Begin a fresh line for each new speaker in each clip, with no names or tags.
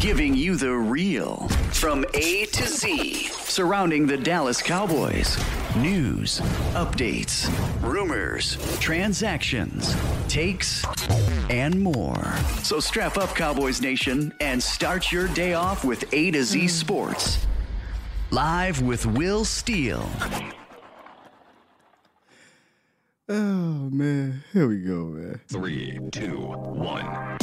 giving you the real from A to Z surrounding the Dallas Cowboys. News, updates, rumors, transactions, takes, and more. So strap up, Cowboys Nation, and start your day off with A to Z Sports. Live with Will Steele.
Oh man, here we go, man.
Three, two, one.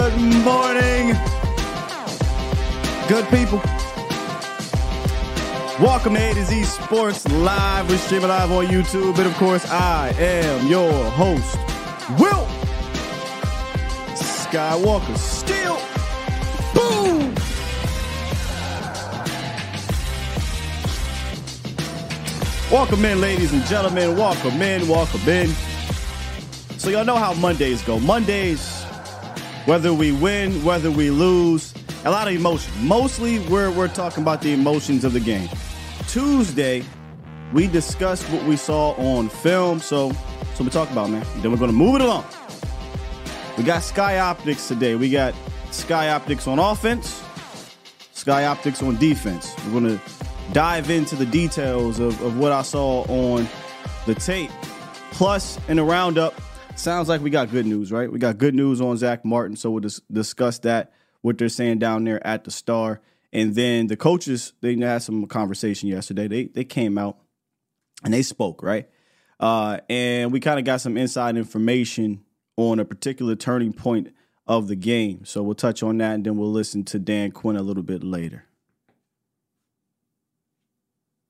Good morning, good people. Welcome to A to Z Sports Live. We're streaming live on YouTube, and of course, I am your host, Will Skywalker. Steele, boom. Welcome in, ladies and gentlemen. Welcome in, welcome in. So y'all know how Mondays go. Mondays, whether we win, whether we lose, a lot of emotion. Mostly we're we're talking about the emotions of the game. Tuesday, we discussed what we saw on film. So so we talk about, man. Then we're gonna move it along. We got Sky Optics today. We got Sky Optics on offense, Sky Optics on defense. We're gonna dive into the details of, of what I saw on the tape. Plus, in the roundup, sounds like we got good news, right? We got good news on Zack Martin, so we'll dis- discuss that, what they're saying down there at the Star, and then the coaches they had some conversation yesterday. They they came out and they spoke, right? Uh, and we kind of got some inside information on a particular turning point of the game. So we'll touch on that, and then we'll listen to Dan Quinn a little bit later.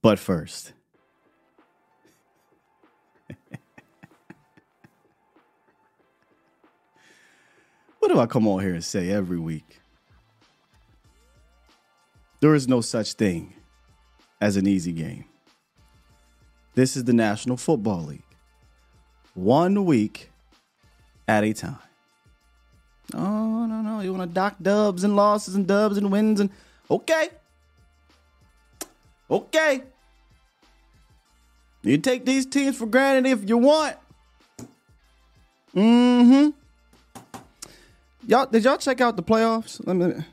But first. What do I come on here and say every week? There is no such thing as an easy game. This is the National Football League. One week at a time. Oh, no, no. You want to dock dubs and losses and dubs and wins and. Okay. Okay. You take these teams for granted if you want. Mm hmm. Y'all, did y'all check out the playoffs? Let me.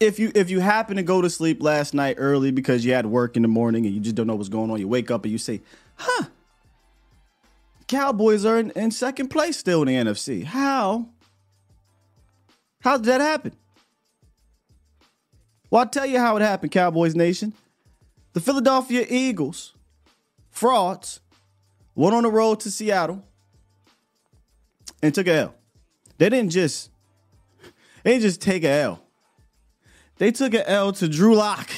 If you if you happen to go to sleep last night early because you had work in the morning and you just don't know what's going on, you wake up and you say, "Huh, Cowboys are in, in second place still in the NFC. How? How did that happen?" Well, I'll tell you how it happened, Cowboys Nation. The Philadelphia Eagles, frauds, went on the road to Seattle and took a L. They didn't just they didn't just take a L. They took a L to Drew Lock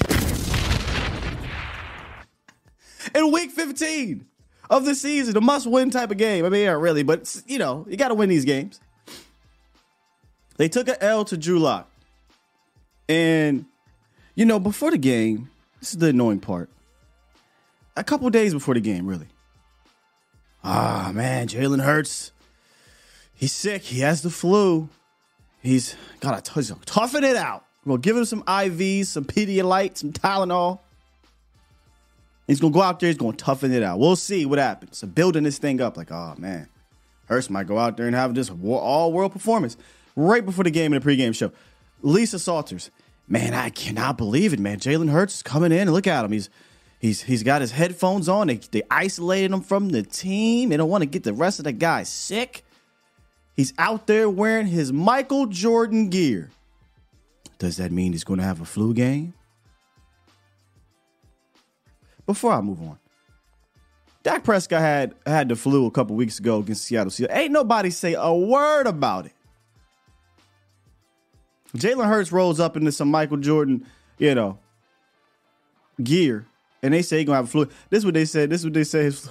in week 15 of the season, a must-win type of game. I mean, yeah, really, but you know, you got to win these games. They took a L to Drew Lock, and you know, before the game, this is the annoying part. A couple days before the game, really. Ah, man, Jalen Hurts He's sick. He has the flu. He's got to toughen it out. Gonna give him some IVs, some Pedialyte, some Tylenol. He's gonna go out there. He's gonna toughen it out. We'll see what happens. So building this thing up, like, oh man, Hurts might go out there and have this all world performance right before the game in the pregame show. Lisa Salters, man, I cannot believe it, man. Jalen Hurts is coming in and look at him. He's he's he's got his headphones on. They they isolated him from the team. They don't want to get the rest of the guys sick. He's out there wearing his Michael Jordan gear. Does that mean he's going to have a flu game? Before I move on, Dak Prescott had had the flu a couple weeks ago against Seattle. Seattle. Ain't nobody say a word about it. Jalen Hurts rolls up into some Michael Jordan, you know, gear, and they say he's gonna have a flu. This is what they said. This is what they say. His,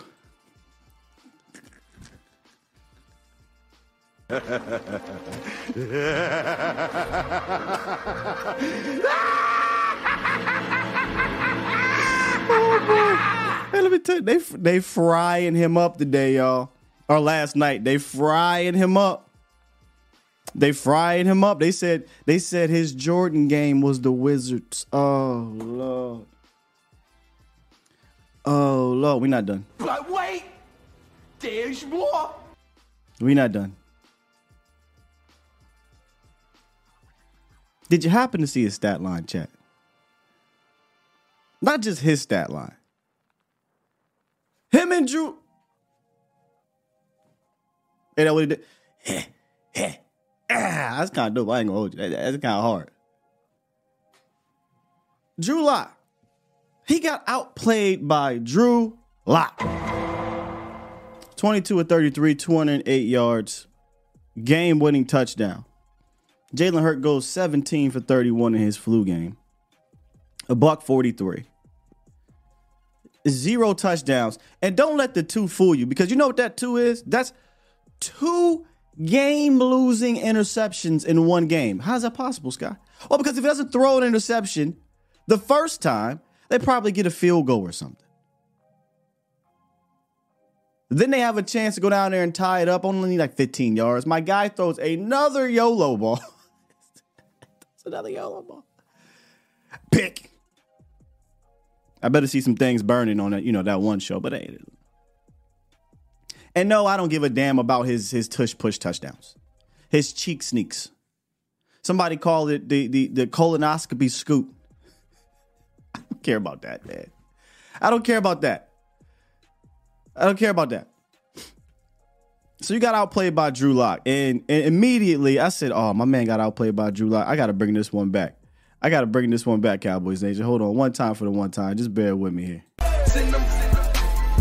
oh boy! Hey, let me tell you, they they frying him up today, y'all. Or last night, they frying him up. They fried him up. They said they said his Jordan game was the Wizards. Oh lord. Oh lord, we're not done.
But wait, there's more.
We're not done. Did you happen to see his stat line, chat? Not just his stat line. Him and Drew. Hey, that what he did? Heh, heh. Ah, that's kind of dope. I ain't gonna hold you. That- That's kind of hard. Drew Lock. He got outplayed by Drew Lock. 22 of 33, 208 yards, game winning touchdown. Jalen Hurt goes 17 for 31 in his flu game. A buck 43. Zero touchdowns. And don't let the two fool you because you know what that two is? That's two game losing interceptions in one game. How's that possible, Scott? Well, because if he doesn't throw an interception the first time, they probably get a field goal or something. Then they have a chance to go down there and tie it up. Only like 15 yards. My guy throws another YOLO ball. it's another YOLO ball. Pick. I better see some things burning on that, you know, that one show, but hey. And no, I don't give a damn about his his tush push touchdowns. His cheek sneaks. Somebody called it the the, the colonoscopy scoop. I don't care about that, man. I don't care about that. I don't care about that. So you got outplayed by Drew Lock, and, and immediately I said, "Oh, my man got outplayed by Drew Lock. I got to bring this one back. I got to bring this one back, Cowboys Nation. Hold on, one time for the one time. Just bear with me here.
Send them,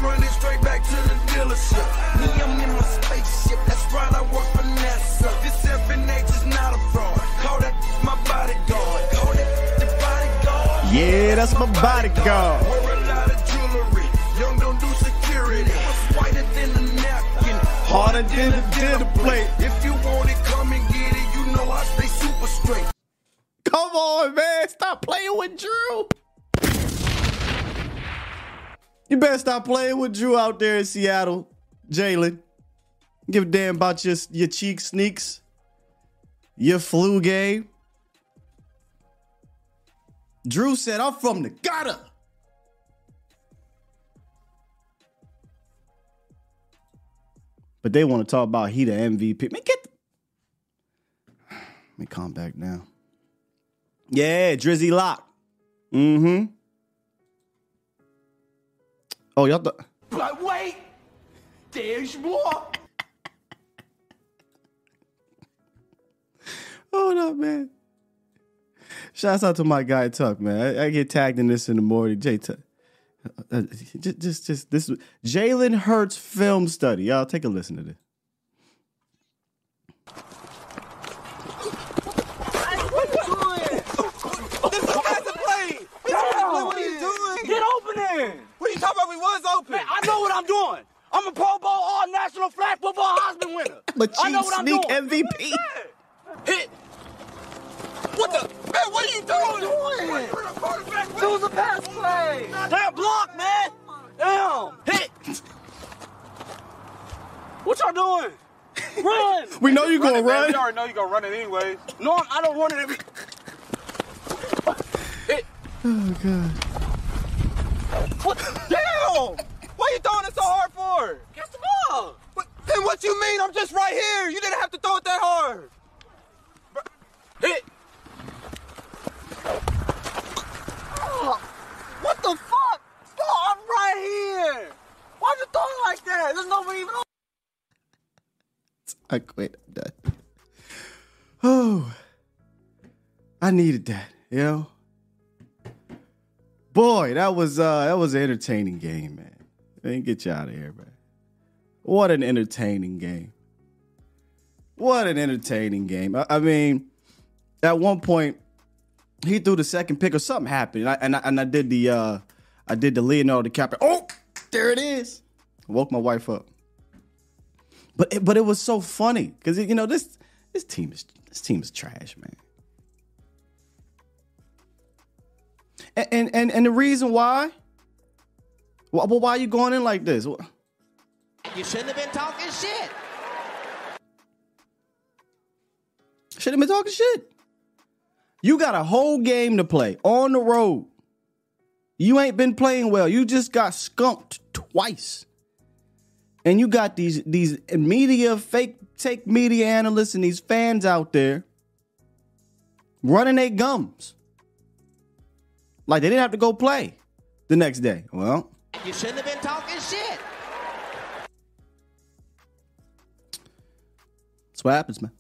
running straight back to the dealership. Me, I'm in my spaceship. That's right, I work for NASA. This 7H is not a fraud. Call that my bodyguard. Call that the bodyguard.
Yeah, that's my bodyguard.
Wear a lot of jewelry. Young don't do security. Whiter than napkin.
Harder than a dinner plate.
If you want it, come and get it. You know I stay super straight.
Come on, man. Stop playing with Drew. You better stop playing with Drew out there in Seattle, Jalen. Give a damn about your, your cheek sneaks, your flu game. Drew said, I'm from the gutter. But they want to talk about he the MVP. Man, get the... Let me calm back now. Yeah, Drizzy Lock. Mm-hmm. Oh, y'all thought
But wait, there's more.
Hold up, man. Shouts out to my guy Tuck, man. I, I get tagged in this in the morning. Jay Tuck. Uh, uh, just, just, just this. Jalen Hurts film study. Y'all take a listen to this.
What are you doing? This is a play. What are you doing? Get open there! What are you talking about? We was open. Man, I know what I'm doing. I'm a Pro Bowl All National Flag Football Heisman winner.
But
I know what I'm
sneak
doing.
MVP.
Hit. What the? Man, what are you doing? It was a pass play. Damn block, man. Damn. Hit. What y'all doing? Run.
We know you gonna
Run it, man.
run.
We already know you gonna run it anyways. No, I don't run it every. Hit.
Oh god.
What? Damn! Why you throwing it so hard for? Catch the ball. What, then what you mean? I'm just right here. You didn't have to throw it that hard. Hit. Oh, what the fuck? Bro, I'm right here. Why'd you throw it like that? There's nobody even.
I quit. I'm done. Oh, I needed that. You know, boy, that was uh that was an entertaining game, man. Man, get you out of here, man. What an entertaining game. What an entertaining game. I, I mean, at one point, he threw the second pick or something happened, and I and I, and I did the uh I did the Leonardo DiCaprio. Oh, there it is. Woke my wife up. But it, but it was so funny because you know this this team is this team is trash, man. And and and, and the reason why, well, well, why are you going in like this?
You shouldn't have been talking shit.
Should have been talking shit. You got a whole game to play on the road. You ain't been playing well. You just got skunked twice. And you got these these media fake take media analysts and these fans out there running their gums. Like they didn't have to go play the next day. Well,
You shouldn't have been talking shit.
that's what happens, man.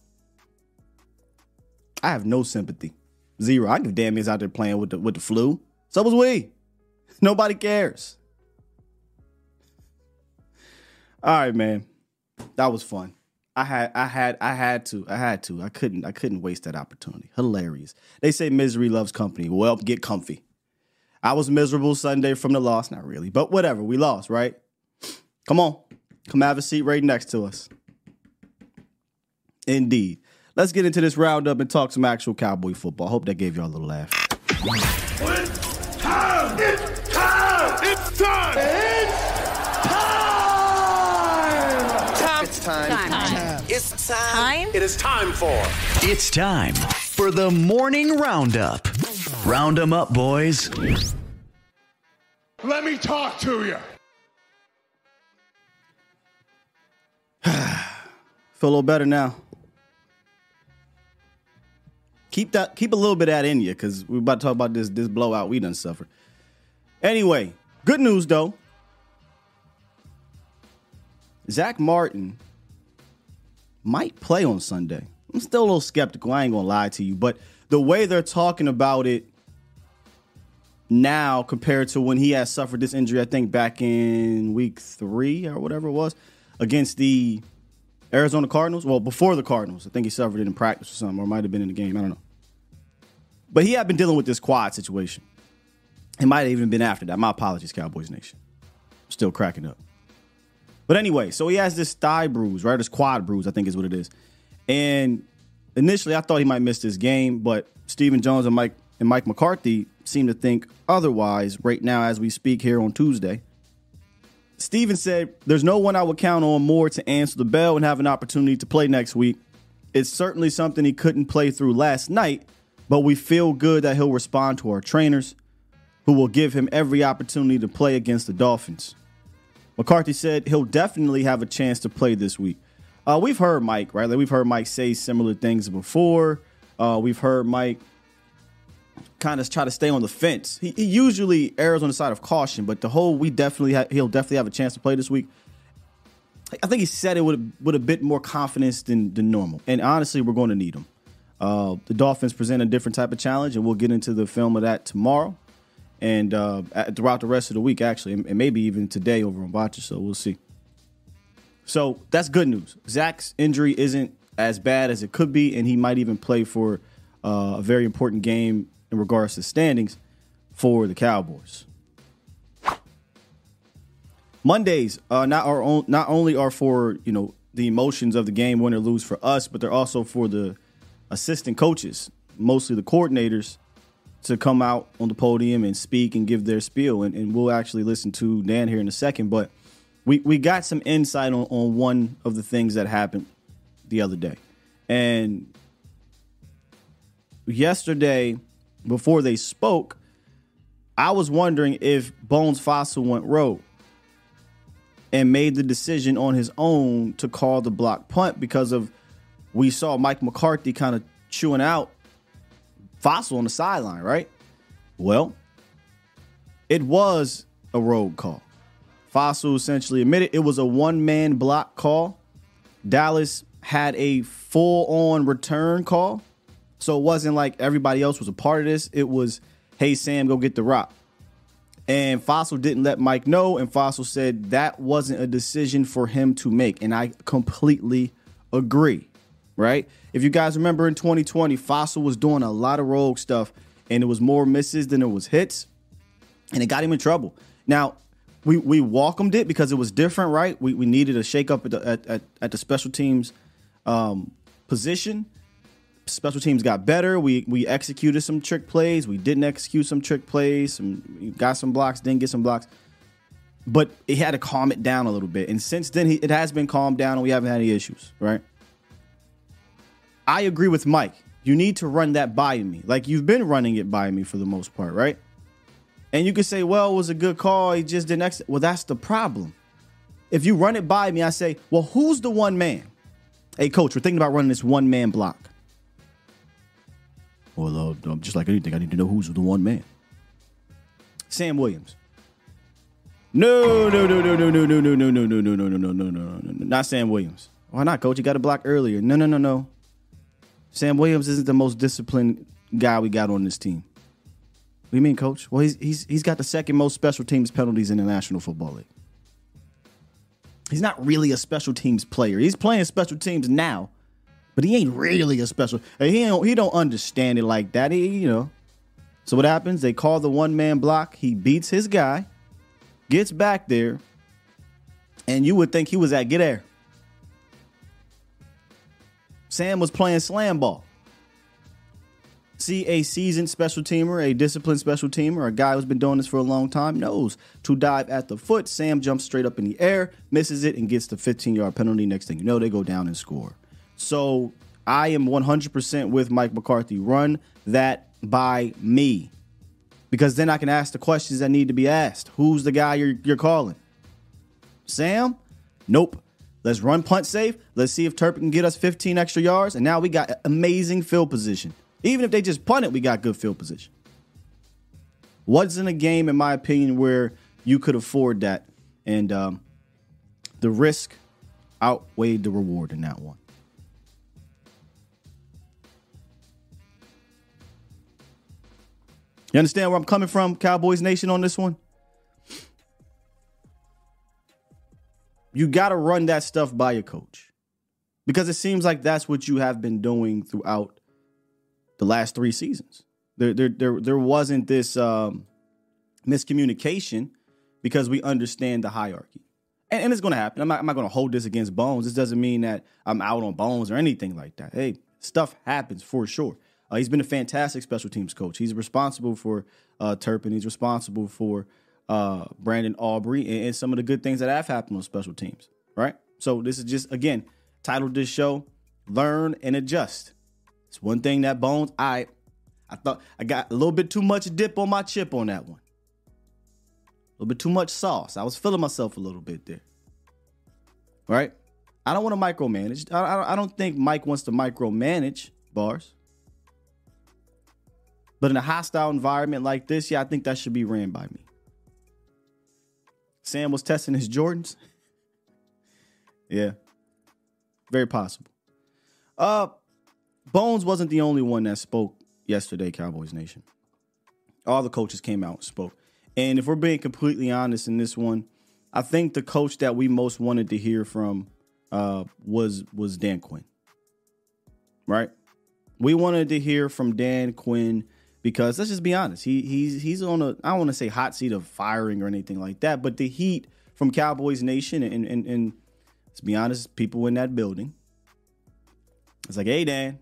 I have no sympathy. Zero. I give damn is out there playing with the with the flu. So was we. Nobody cares. All right, man. That was fun. I had I had I had to. I had to. I couldn't I couldn't waste that opportunity. Hilarious. They say misery loves company. Well, get comfy. I was miserable Sunday from the loss. Not really, but whatever. We lost, right? Come on. Come have a seat right next to us. Indeed. Let's get into this roundup and talk some actual cowboy football. I Hope that gave y'all a little laugh.
It's time! It's time! It's time!
It's time.
Time.
It's time.
Time?
It is time for
It's time for the morning roundup. Round 'em up, boys.
Let me talk to you.
Feel a little better now. Keep that keep a little bit of that in you, because we're about to talk about this this blowout we done suffered. Anyway, good news though. Zack Martin might play on Sunday. I'm still a little skeptical. I ain't gonna lie to you, but the way they're talking about it now compared to when he had suffered this injury, I think back in week three or whatever it was against the Arizona Cardinals. Well, before the Cardinals, I think he suffered it in practice or something, or might have been in the game. I don't know. But he had been dealing with this quad situation. It might have even been after that. My apologies, Cowboys Nation. Still cracking up. But anyway, so he has this thigh bruise, right? This quad bruise, I think is what it is. And initially, I thought he might miss this game, but Stephen Jones and Mike and Mike McCarthy seem to think otherwise right now as we speak here on Tuesday. Stephen said, There's no one I would count on more to answer the bell and have an opportunity to play next week. It's certainly something he couldn't play through last night, but we feel good that he'll respond to our trainers, who will give him every opportunity to play against the Dolphins. McCarthy said he'll definitely have a chance to play this week. Uh, we've heard Mike, right? Like we've heard Mike say similar things before. Uh, we've heard Mike kind of try to stay on the fence. He, he usually errs on the side of caution, but the whole we definitely ha- he'll definitely have a chance to play this week. I think he said it with with a bit more confidence than than normal. And honestly, we're going to need him. Uh, the Dolphins present a different type of challenge, and we'll get into the film of that tomorrow and uh, throughout the rest of the week, actually, and maybe even today over on Botcha. So we'll see. So that's good news. Zack's injury isn't as bad as it could be, and he might even play for uh, a very important game in regards to standings for the Cowboys. Mondays uh, not our own, not only are for you know the emotions of the game, win or lose for us, but they're also for the assistant coaches, mostly the coordinators, to come out on the podium and speak and give their spiel. And, and we'll actually listen to Dan here in a second, but we we got some insight on, on one of the things that happened the other day, and yesterday before they spoke, I was wondering if Bones Fassel went rogue and made the decision on his own to call the block punt because of we saw Mike McCarthy kind of chewing out Fassel on the sideline, right? Well, it was a rogue call. Fassel essentially admitted it was a one man block call. Dallas had a full on return call. So it wasn't like everybody else was a part of this. It was, hey, Sam, go get the rock. And Fassel didn't let Mike know. And Fassel said that wasn't a decision for him to make. And I completely agree, right? If you guys remember in 2020, Fassel was doing a lot of rogue stuff and it was more misses than it was hits. And it got him in trouble. Now, we, we welcomed it because it was different, right? We, we needed a shakeup at the, at, at, at the special teams um, position special teams got better. We we executed some trick plays. We didn't execute some trick plays. Some got some blocks, didn't get some blocks. But it had to calm it down a little bit. And since then, he, it has been calmed down, and we haven't had any issues. Right. I agree with Mike. You need to run that by me. Like you've been running it by me for the most part, right? And you could say, well, it was a good call. He just didn't exit. Well, that's the problem. If you run it by me, I say, well, who's the one man? Hey, coach, we're thinking about running this one man block. Well, uh, just like anything, I need to know who's the one man. Sam Williams. No, no, no, no, no, no, no, no, no, no, no, no, no, no, no, no, no, no, not Sam Williams. Why not, coach? You got a block earlier. No, no, no, no. Sam Williams isn't the most disciplined guy we got on this team. What do you mean, coach? Well, he's he's he's got the second most special teams penalties in the National Football League. He's not really a special teams player. He's playing special teams now, but he ain't really a special. He don't he don't understand it like that. He, you know. So what happens? They call the one man block. He beats his guy, gets back there, and you would think he was at get air. Sam was playing slam ball see a seasoned special teamer, a disciplined special teamer, a guy who's been doing this for a long time knows to dive at the foot. Sam jumps straight up in the air, misses it, and gets the 15 yard penalty. Next thing you know, they go down and score. So I am 100% with Mike McCarthy. Run that by me. Because then I can ask the questions that need to be asked. Who's the guy you're, you're calling? Sam? Nope. Let's run punt safe. Let's see if Turpin can get us 15 extra yards. And now we got amazing field position. Even if they just punt it, we got good field position. In a game, in my opinion, where you could afford that, and um, the risk outweighed the reward in that one. You understand where I'm coming from, Cowboys Nation, on this one? You got to run that stuff by your coach because it seems like that's what you have been doing throughout the last three seasons. There, there, there, there wasn't this um, miscommunication because we understand the hierarchy. And, and it's going to happen. I'm not, I'm not going to hold this against Bones. This doesn't mean that I'm out on Bones or anything like that. Hey, stuff happens for sure. Uh, he's been a fantastic special teams coach. He's responsible for uh, Turpin. He's responsible for uh, Brandon Aubrey and, and some of the good things that have happened on special teams. Right. So this is just again titled this show "Learn and Adjust." It's one thing that Bones, I I thought I got a little bit too much dip on my chip on that one. A little bit too much sauce. I was feeling myself a little bit there. Right? I don't want to micromanage. I, I don't think Mike wants to micromanage bars. But in a hostile environment like this, yeah, I think that should be ran by me. Sam was testing his Jordans. yeah. Very possible. Uh Bones wasn't the only one that spoke yesterday, Cowboys Nation. All the coaches came out and spoke. And if we're being completely honest in this one, I think the coach that we most wanted to hear from uh, was was Dan Quinn. Right? We wanted to hear from Dan Quinn because let's just be honest, he he's he's on a I don't want to say hot seat of firing or anything like that, but the heat from Cowboys Nation and and, and let's be honest, people in that building. It's like, hey Dan,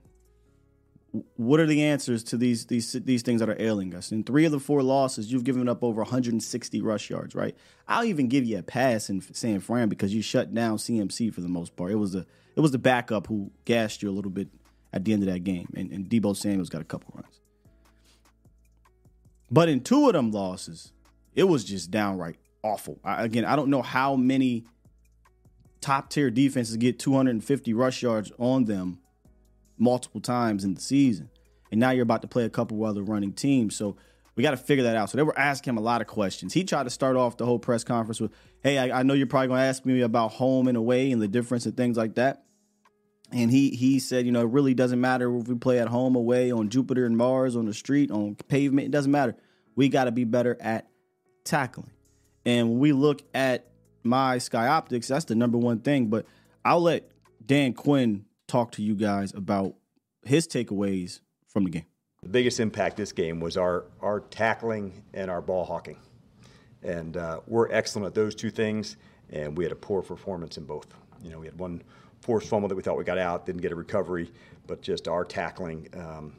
what are the answers to these these these things that are ailing us? In three of the four losses, you've given up over 160 rush yards, right? I'll even give you a pass in San Fran because you shut down CMC for the most part. It was the it was the backup who gassed you a little bit at the end of that game, and, and Deebo Samuel's got a couple runs. But in two of them losses, it was just downright awful. I, again, I don't know how many top tier defenses get 250 rush yards on them multiple times in the season. And now you're about to play a couple other running teams. So we got to figure that out. So they were asking him a lot of questions. He tried to start off the whole press conference with, Hey, I, I know you're probably going to ask me about home and away and the difference and things like that. And he he said, you know, it really doesn't matter if we play at home, away, on Jupiter and Mars, on the street, on pavement. It doesn't matter. We got to be better at tackling. And when we look at my Sky Optics, that's the number one thing. But I'll let Dan Quinn talk to you guys about his takeaways from the game.
The biggest impact this game was our our tackling and our ball hawking, and uh, we're excellent at those two things. And we had a poor performance in both. You know, we had one forced fumble that we thought we got out, didn't get a recovery, but just our tackling, um,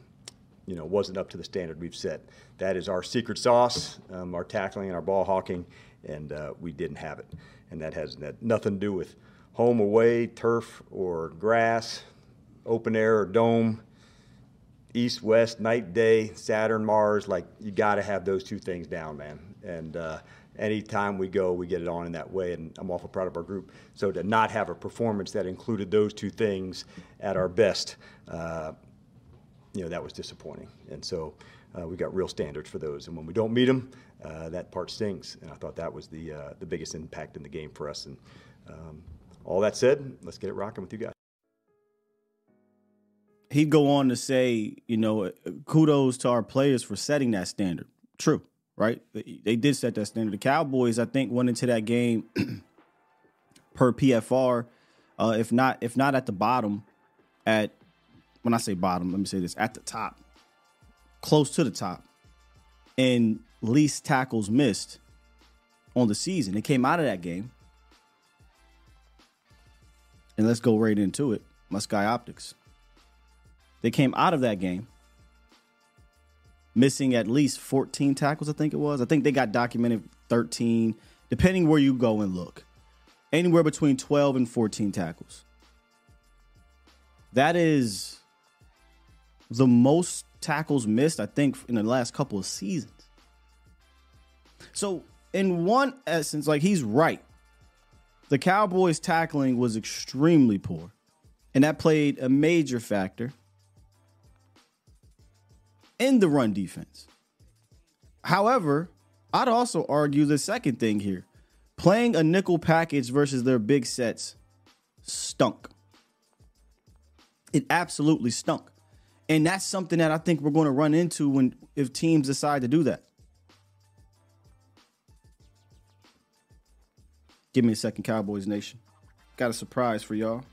you know, wasn't up to the standard we've set. That is our secret sauce, um, our tackling and our ball hawking, and uh, we didn't have it. And that has nothing to do with home, away, turf, or grass. open air or dome, east, west, night, day, Saturn, Mars. Like you got to have those two things down, man. And uh, anytime we go, we get it on in that way. And I'm awful proud of our group. So to not have a performance that included those two things at our best, uh, you know, that was disappointing. And so uh, we got real standards for those. And when we don't meet them, uh, that part stings. And I thought that was the uh, the biggest impact in the game for us. And um, all that said, let's get it rocking with you guys.
He'd go on to say, you know, kudos to our players for setting that standard. True, right? They did set that standard. The Cowboys, I think, went into that game per PFR, uh, if not if not at the bottom, at when I say bottom, let me say this at the top, close to the top, and least tackles missed on the season. It came out of that game. And let's go right into it. My Sky Optics. They came out of that game missing at least 14 tackles, I think it was. I think they got documented 13, depending where you go and look. Anywhere between 12 and 14 tackles. That is the most tackles missed, I think, in the last couple of seasons. So, in one essence, like he's right. The Cowboys' tackling was extremely poor, and that played a major factor in the run defense. However, I'd also argue the second thing here playing a nickel package versus their big sets stunk. It absolutely stunk. And that's something that I think we're going to run into when if teams decide to do that. Give me a second, Cowboys Nation. Got a surprise for y'all.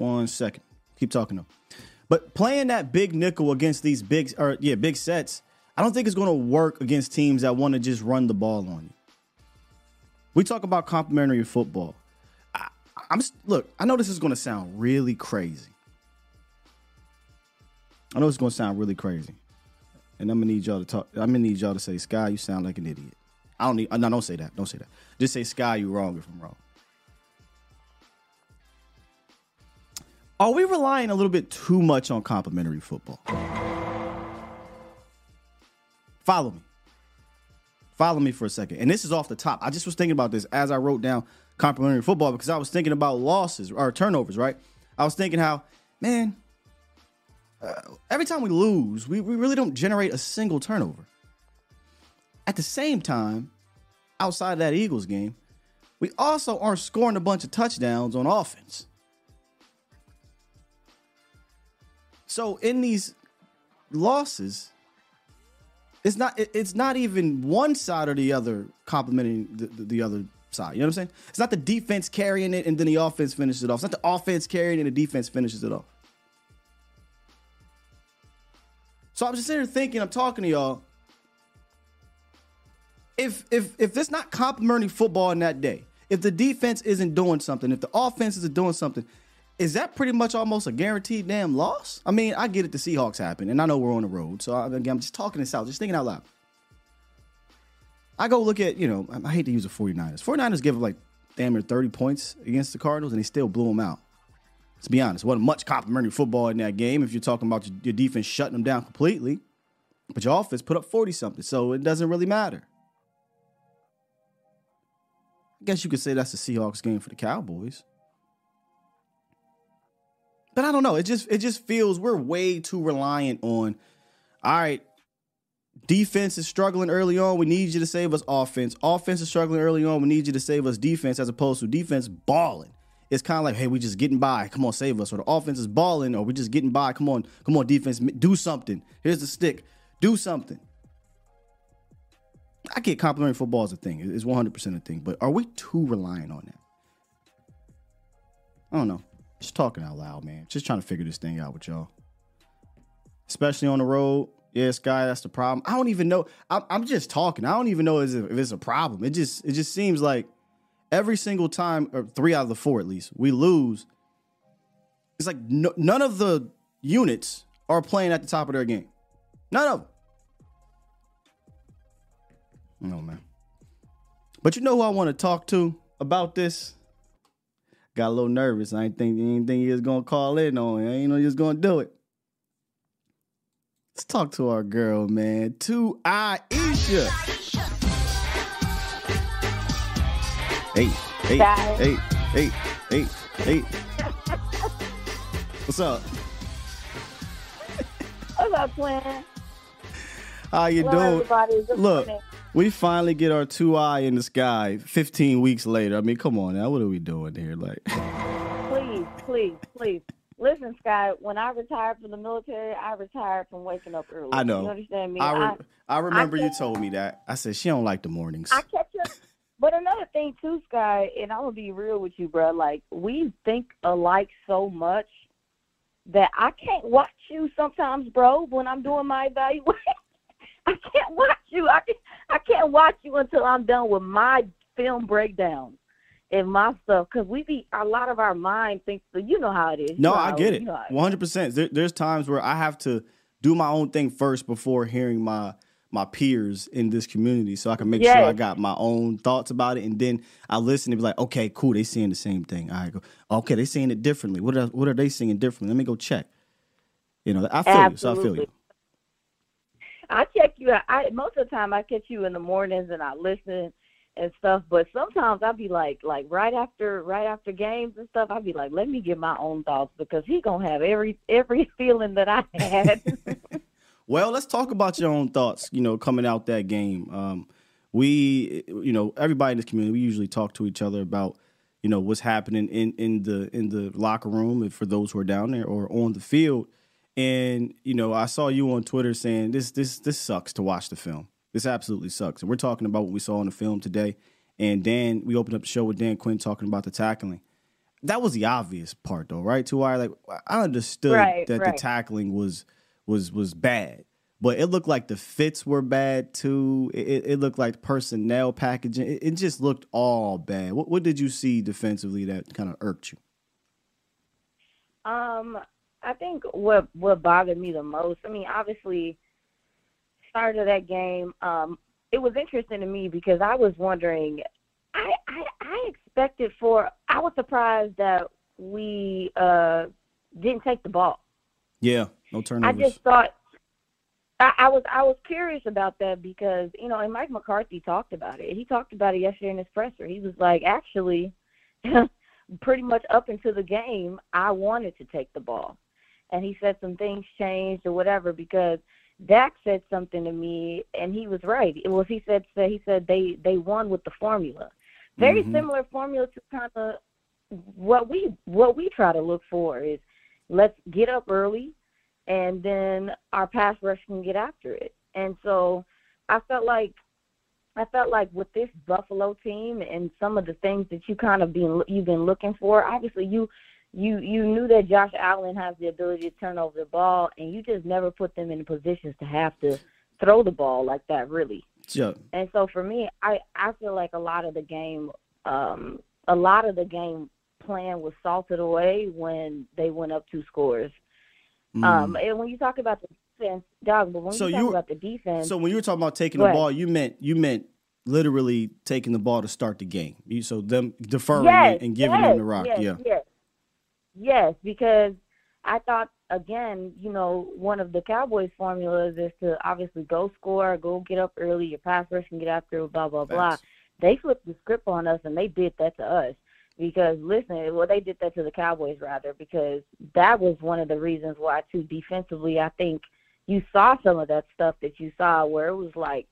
One second. Keep talking though. But playing that big nickel against these big or yeah, big sets, I don't think it's going to work against teams that want to just run the ball on you. We talk about complementary football. I, I'm look, I know this is going to sound really crazy. I know it's going to sound really crazy. And I'm gonna need y'all to talk. I'm gonna need y'all to say, "Sky, you sound like an idiot." I don't need. No, don't say that. Don't say that. Just say, "Sky, you wrong if I'm wrong." Are we relying a little bit too much on complimentary football? Follow me. Follow me for a second. And this is off the top. I just was thinking about this as I wrote down complimentary football because I was thinking about losses or turnovers, right? I was thinking how, man, uh, every time we lose, we, we really don't generate a single turnover. At the same time, outside of that Eagles game, we also aren't scoring a bunch of touchdowns on offense. So in these losses, it's not it's not even one side or the other complimenting the, the, the, other side. You know what I'm saying? It's not the defense carrying it and then the offense finishes it off. It's not the offense carrying it and the defense finishes it off. So I'm just sitting here thinking, I'm talking to y'all. If if if it's not complimenting football in that day, if the defense isn't doing something, if the offense isn't doing something, is that pretty much almost a guaranteed damn loss? I mean, I get it. The Seahawks happen, and I know we're on the road, so I, again, I'm just talking this out, just thinking out loud. I go look at, you know, I hate to use the 49ers. 49ers give like damn near 30 points against the Cardinals, and they still blew them out. Let's be honest, wasn't much complimentary football in that game if you're talking about your defense shutting them down completely. But your offense put up 40 something, so it doesn't really matter. I guess you could say that's the Seahawks game for the Cowboys. But I don't know. It just it just feels we're way too reliant on all right, defense is struggling early on. We need you to save us offense. Offense is struggling early on. We need you to save us defense as opposed to defense balling it's kind of like, hey, we just getting by. Come on, save us. Or the offense is balling, or we just getting by. Come on, come on, defense, do something. Here's the stick. Do something. I get complimentary football as a thing. It's 100% a thing. But are we too reliant on that? I don't know. Just talking out loud, man. Just trying to figure this thing out with y'all. Especially on the road. Yeah, Sky, that's the problem. I don't even know. I'm, I'm just talking. I don't even know if it's a problem. It just it just seems like every single time, or three out of the four at least, we lose. It's like no, none of the units are playing at the top of their game. None of them. No man. But you know who I want to talk to? about this. Got a little nervous. I ain't think anything he was gonna call in on. I ain't know he was gonna do it. Let's talk to our girl, man. To Aisha. Hey, hey, hey, hey, hey, hey. What's up?
What's up, twin?
How you
Hello,
doing? Look,
morning.
We finally get our two eye in the sky 15 weeks later. I mean, come on now. What are we doing here? Like,
Please, please, please. Listen, Sky, when I retired from the military, I retired from waking up early.
I know.
You understand me?
I, re- I remember you
kept-
told me that. I said she don't like the mornings.
I kept you. But another thing too, Sky, and I'm gonna be real with you, bro. Like we think alike so much that I can't watch you sometimes, bro. When I'm doing my evaluation, I can't watch you. I can, I can't watch you until I'm done with my film breakdown and my stuff because we be a lot of our mind thinks. You know how it is. You
no,
know
I get it.
you how
100%. There, there's times where I have to do my own thing first before hearing my my peers in this community so I can make sure I got my own thoughts about it and then I listen and be like, "Okay, cool, they seeing the same thing." I go, "Okay, they seeing it differently. What are what are they seeing differently? Let me go check." You know, I feel you. So I feel you.
I check you out. I most of the time I catch you in the mornings and I listen and stuff. But sometimes I'll be like, like right after right after games and stuff, I'll be like, let me get my own thoughts because he gonna have every every feeling that I had.
Well, let's talk about your own thoughts. You know, coming out that game, um, we, you know, everybody in this community, we usually talk to each other about, you know, what's happening in in the in the locker room, and for those who are down there or on the field. And you know, I saw you on Twitter saying this this this sucks to watch the film. This absolutely sucks. And we're talking about what we saw in the film today. And Dan, we opened up the show with Dan Quinn talking about the tackling. That was the obvious part, though, right? To where like I understood
Right,
that the tackling was was was bad, but it looked like the fits were bad too. It, it, it looked like personnel packaging. It, it just looked all bad. What what did you see defensively that kind of irked you?
Um, I think what what bothered me the most. I mean, obviously, start of that game. Um, it was interesting to me because I was wondering. I I, I expected for. I was surprised that we uh didn't take the ball.
Yeah, no turnovers.
I just thought. I, I was I was curious about that because you know, and Mike McCarthy talked about it. He talked about it yesterday in his presser. He was like, actually, pretty much up into the game, I wanted to take the ball, and he said some things changed or whatever because Dak said something to me, and he was right. It was he said said he said they they won with the formula, very
Mhm.
similar formula to kind of what we what we try to look for is let's get up early and then our pass rush can get after it. And so I felt like I felt like with this Buffalo team and some of the things that you kind of been you've been looking for, obviously you you you knew that Josh Allen has the ability to turn over the ball and you just never put them in positions to have to throw the ball like that really.
Yeah.
And so for me, I I feel like a lot of the game, um, a lot of the game plan was salted away when they went up two scores. Um, and when you talk about the defense, dog, but when
Mm. So
you talk
you-
about the defense,
So when you were talking about taking the ball, you meant you meant literally taking the ball to start the game. You, so them deferring
yes,
and, and giving
yes,
them the rock.
Yes,
yeah.
yes, yes, because I thought again, you know, one of the Cowboys' formulas is to obviously go score, go get up early, your pass rush can get after, blah blah blah. They flipped the script on us, and they did that to us. Because listen, well, they did that to the Cowboys rather, because that was one of the reasons why too defensively. I think you saw some of that stuff that you saw where it was like,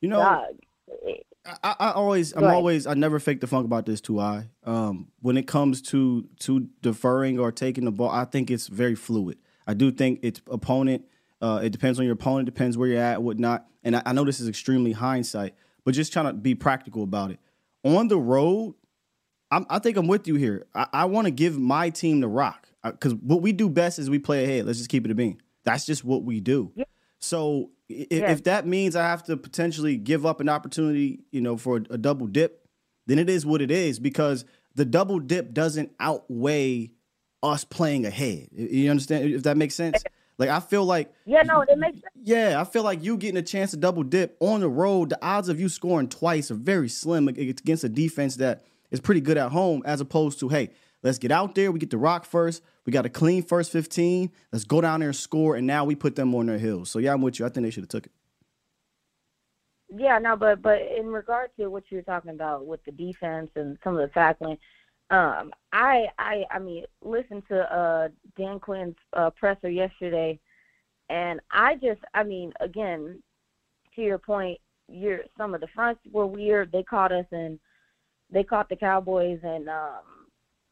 You know,
dog. it-
I, I always, I'm always, I never fake the funk about this too. I, um, when it comes to to deferring or taking the ball, I think it's very fluid. I do think it's opponent. Uh, it depends on your opponent, depends where you're at, whatnot. And I, I know this is extremely hindsight, but just trying to be practical about it. On the road, I'm, I think I'm with you here. I, I want to give my team the rock because what we do best is we play ahead. Let's just keep it a bean. That's just what we do. So i-
Yeah.
if that means I have to potentially give up an opportunity, you know, for a, a double dip, then it is what it is because the double dip doesn't outweigh us playing ahead. You understand? If that makes sense. Like I feel like
yeah, no, it makes sense.
yeah, I feel like you getting a chance to double dip on the road. The odds of you scoring twice are very slim against a defense that is pretty good at home, as opposed to hey, let's get out there, we get the rock first, we got a clean first 15, let's go down there and score, and now we put them on their heels. So yeah, I'm with you. I think they should have took it.
Yeah, no, but but in regard to what you're talking about with the defense and some of the tackling, um, I I I mean, listen to uh Dan Quinn's uh, presser yesterday, and I just I mean, again, to your point, you're some of the fronts were weird. They caught us and they caught the Cowboys and um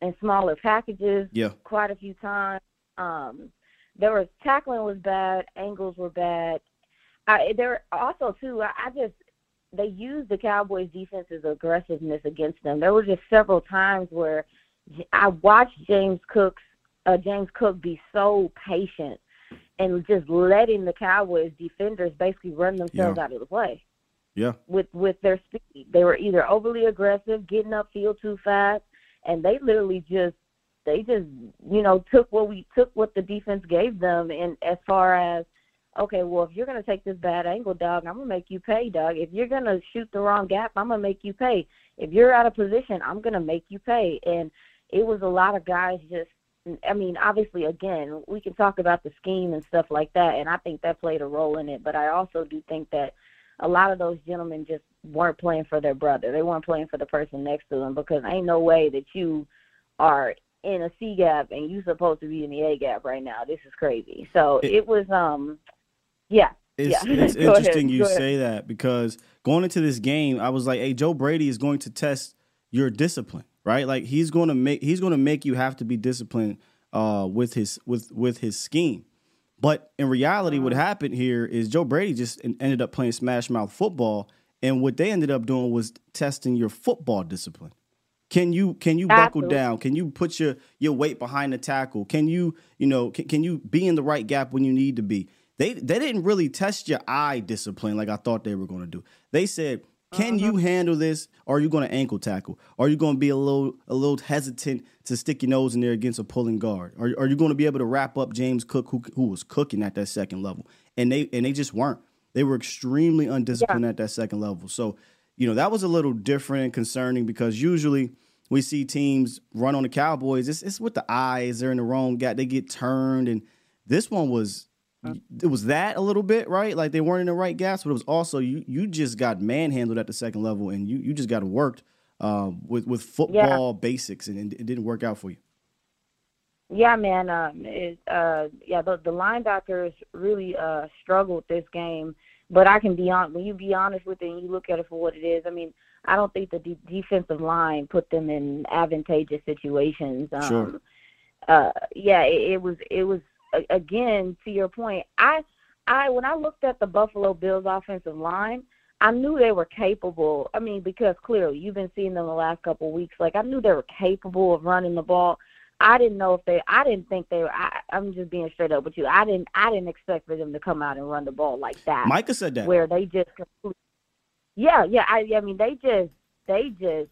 in smaller packages.
Yeah.
quite a few times. Um, there was tackling was bad, angles were bad. I there also too. I, I just they used the Cowboys' defense's aggressiveness against them. There were just several times where I watched James Cook's uh, James Cook be so patient and just letting the Cowboys defenders basically run themselves
Yeah.
out of the play
Yeah.
with with their speed. They were either overly aggressive, getting upfield too fast, and they literally just they just you know took what we took what the defense gave them, and as far as okay, well if you're gonna take this bad angle, dog, I'm gonna make you pay, dog. If you're gonna shoot the wrong gap, I'm gonna make you pay. If you're out of position, I'm gonna make you pay. And it was a lot of guys just. I mean, obviously, again, we can talk about the scheme and stuff like that, and I think that played a role in it. But I also do think that a lot of those gentlemen just weren't playing for their brother. They weren't playing for the person next to them because ain't no way that you are in a C gap and you supposed to be in the A gap right now. This is crazy. So
It-
it, was um yeah.
It's,
yeah.
it's
Go ahead,
interesting you say that because going into this game, I was like, hey, Joe Brady is going to test your discipline, right? Like he's going to make he's going to make you have to be disciplined uh, with his with with his scheme. But in reality, what happened here is Joe Brady just ended up playing smash mouth football, and what they ended up doing was testing your football discipline. Can you can you buckle
Absolutely.
down? Can you put your your weight behind the tackle? Can you you know can, can you be in the right gap when you need to be? They they didn't really test your eye discipline like I thought they were going to do. They said, "Can you uh-huh. handle this? Or are you going to ankle tackle? Are you going to be a little a little hesitant to stick your nose in there against a pulling guard? Are, are you going to be able to wrap up James Cook who who was cooking at that second level? And they and they just weren't. They were extremely undisciplined at that second level. So you know that was a little different and concerning because usually we see teams run on the Cowboys. It's, it's with the eyes; they're in the wrong gap. They get turned, and this one was it was that a little bit right. Like they weren't in the right gas, but it was also you you just got manhandled at the second level, and you you just got worked um, with with football basics, and it, it didn't work out for you.
Yeah, man. Um, it, uh, yeah, the, the linebackers really uh, struggled this game. But I can be on when you be honest with it and you look at it for what it is. I mean, I don't think the de- defensive line put them in advantageous situations. Um,
Sure.
Uh, yeah, it, it was. It was again to your point. I, I when I looked at the Buffalo Bills offensive line, I knew they were capable. I mean, because clearly you've been seeing them the last couple of weeks. Like I knew they were capable of running the ball. I didn't know if they. I didn't think they were. I, I'm just being straight up with you. I didn't. I didn't expect for them to come out and run the ball like that.
Micah said that.
Where they just. Yeah, yeah. I. I mean, they just. They just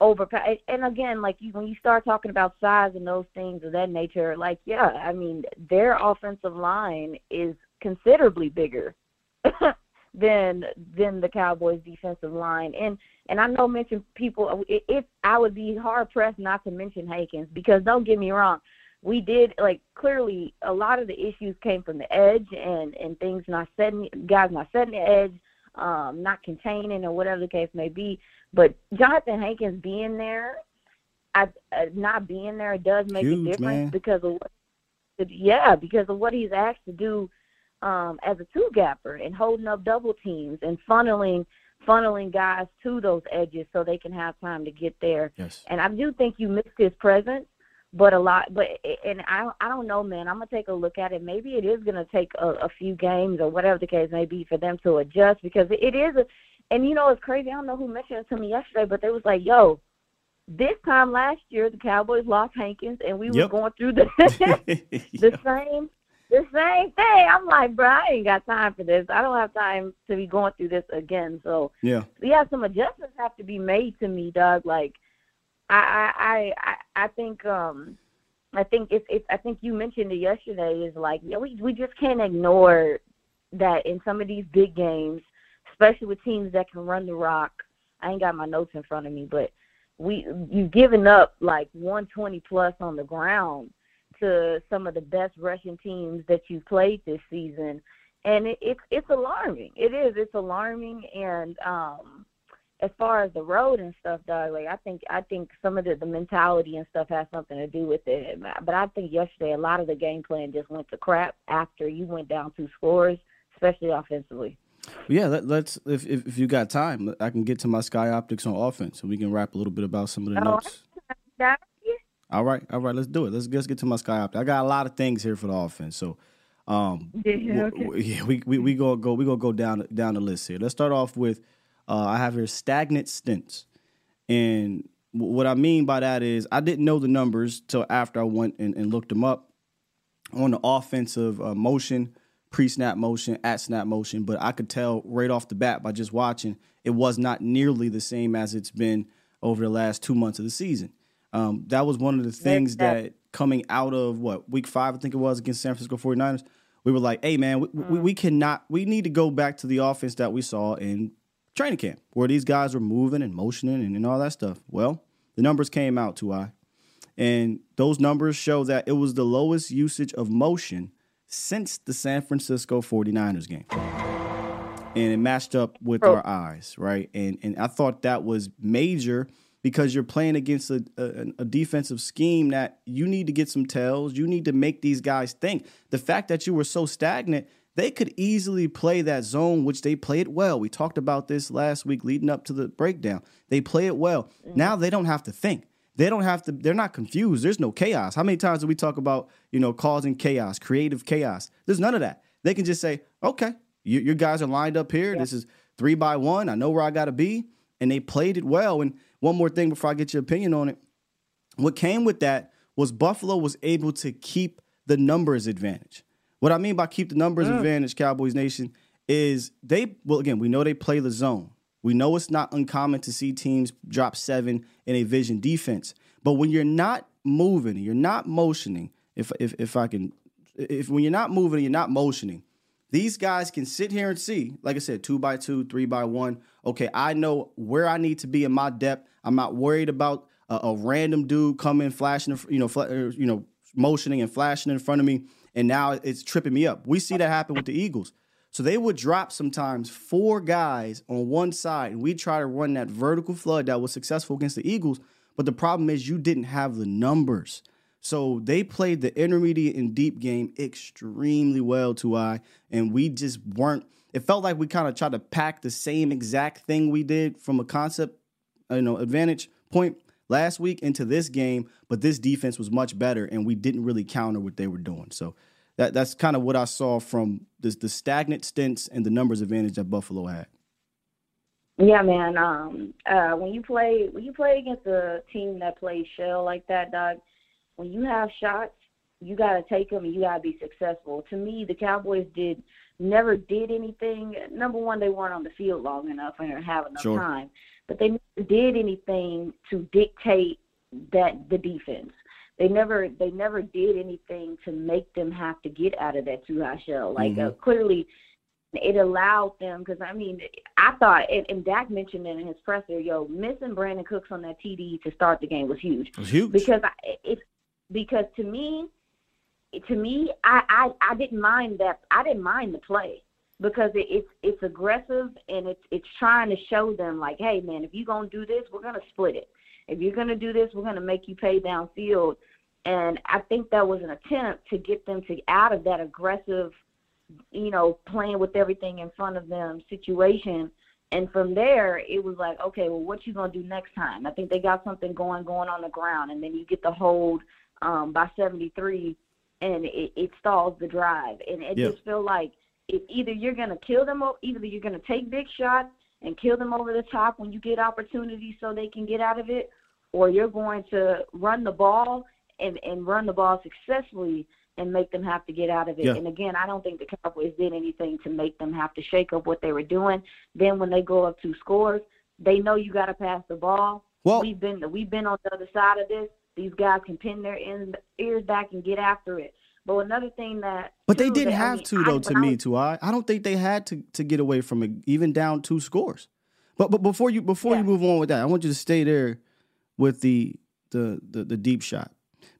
overpower. And again, like you, when you start talking about size and those things of that nature, like yeah, I mean, their offensive line is considerably bigger than than the Cowboys' defensive line. And and I know mention people. Uh, if if I would be hard pressed not to mention Hankins because don't get me wrong, we did like clearly a lot of the issues came from the edge and and things not setting guys not setting the edge, um, not containing or whatever the case may be. But Johnathan Hankins being there, I, uh, not being there does make
Huge,
a difference
man.
because of what, yeah, because of what he's asked to do um, as a two gapper and holding up double teams and funneling funneling guys to those edges so they can have time to get there.
Yes.
And I do think you missed his presence, but a lot. But and I I don't know, man. I'm gonna take a look at it. Maybe it is gonna take a, a few games or whatever the case may be for them to adjust because it is a. And you know it's crazy. I don't know who mentioned it to me yesterday, but they was like, "Yo, this time last year the Cowboys lost Hankins, and we
Yep.
were going through the the same the same thing." I'm like, bro, I ain't got time for this. I don't have time to be going through this again. So
yeah.
yeah, some adjustments have to be made to me, Doug. Like, I, I, I, I think, um, I think it's, it's, I think you mentioned it yesterday. Is like, yeah, we, we just can't ignore that in some of these big games, especially with teams that can run the rock. I ain't got my notes in front of me, but we you've given up like 120 plus on the ground to some of the best rushing teams that you've played this season, and it, it's it's alarming. It is. It's alarming, and um, as far as the road and stuff, dog, like I think I think some of the the mentality and stuff has something to do with it. But I think yesterday a lot of the game plan just went to crap after you went down two scores, especially offensively.
Yeah, let, us if, if, if you got time, I can get to my Sky Optics on offense, and we can rap a little bit about some of the
Oh,
notes. All right, all right, let's do it. Let's let's get to my Sky Optics. I got a lot of things here for the offense, so um,
Yeah, okay.
w- yeah, we we we gonna go we gonna go down down the list here. Let's start off with uh, I have here stagnant stints, and w- what I mean by that is I didn't know the numbers till after I went and, and looked them up on the offensive uh, motion, pre snap motion, at snap motion, but I could tell right off the bat by just watching it was not nearly the same as it's been over the last two months of the season. Um, that was one of the things
that-
coming out of what week five, I think it was against San Francisco 49ers, we were like, hey, man, we, we, we cannot, we need to go back to the offense that we saw in training camp where these guys were moving and motioning and, and all that stuff. Well, the numbers came out to I. And those numbers show that it was the lowest usage of motion since the San Francisco 49ers game. And it matched up with
Bro.
our eyes, right? And and I thought that was major because you're playing against a, a, a defensive scheme that you need to get some tells. You need to make these guys think. The fact that you were so stagnant, they could easily play that zone, which they played well. We talked about this last week leading up to the breakdown. They play it well. Mm-hmm. Now they don't have to think. They don't have to, they're not confused. There's no chaos. How many times do we talk about, you know, causing chaos, creative chaos? There's none of that. They can just say, okay, you, your guys are lined up here. This is three by one. I know where I got to be. And they played it well. And one more thing before I get your opinion on it. What came with that was Buffalo was able to keep the numbers advantage. What I mean by keep the numbers advantage, Cowboys Nation, is they, well, again, we know they play the zone. We know it's not uncommon to see teams drop seven in a vision defense. But when you're not moving, you're not motioning, if, if, if I can, if when you're not moving you're not motioning, these guys can sit here and see, like I said, two by two, three by one. Okay, I know where I need to be in my depth. I'm not worried about a, a random dude coming, flashing, you know, er, you know, motioning and flashing in front of me, and now it's tripping me up. We see that happen with the Eagles. So they would drop sometimes four guys on one side, and we try to run that vertical flood that was successful against the Eagles. But the problem is you didn't have the numbers. So they played the intermediate and deep game extremely well to I, and we just weren't. It felt like we kind of tried to pack the same exact thing we did from a concept, you know, advantage point last week into this game, but this defense was much better, and we didn't really counter what they were doing. So that that's kind of what I saw from this, the stagnant stints and the numbers advantage that Buffalo had.
Yeah, man. Um, uh, when you play when you play against a team that plays shell like that, dog, when you have shots, you got to take them and you got to be successful. To me, the Cowboys did never did anything. Number one, they weren't on the field long enough and didn't have enough
Sure.
time, but they never did anything to dictate that the defense. They never they never did anything to make them have to get out of that two high shell. Like uh, clearly, it allowed them because I mean I thought and, and Dak mentioned it in his presser, yo, missing Brandin Cooks on that TD to start the game was huge
It was huge.
because I, it's because to me, to me, I, I I didn't mind that. I didn't mind the play because it, it's it's aggressive and it's it's trying to show them like, hey man, if you're gonna do this, we're gonna split it. If you're gonna do this, we're gonna make you pay downfield. And I think that was an attempt to get them to out of that aggressive, you know, playing with everything in front of them situation. And from there, it was like, okay, well, what you gonna do next time? I think they got something going going on the ground, and then you get the hold um, by 73, and it, it stalls the drive. And it just feel like if either you're gonna kill them, either you're gonna take big shots and kill them over the top when you get opportunities so they can get out of it, or you're going to run the ball and and run the ball successfully and make them have to get out of it.
Yeah.
And again, I don't think the Cowboys did anything to make them have to shake up what they were doing. Then when they go up two scores, they know you got to pass the ball.
Well-
we've been we've been on the other side of this. These guys can pin their ears back and get after it. But another thing that
But they didn't
that- I
have
mean,
to
I-
though. To me,
was-
to I, I don't think they had to to get away from it, even down two scores. But but before you before you move on with that, I want you to stay there with the the the, the deep shot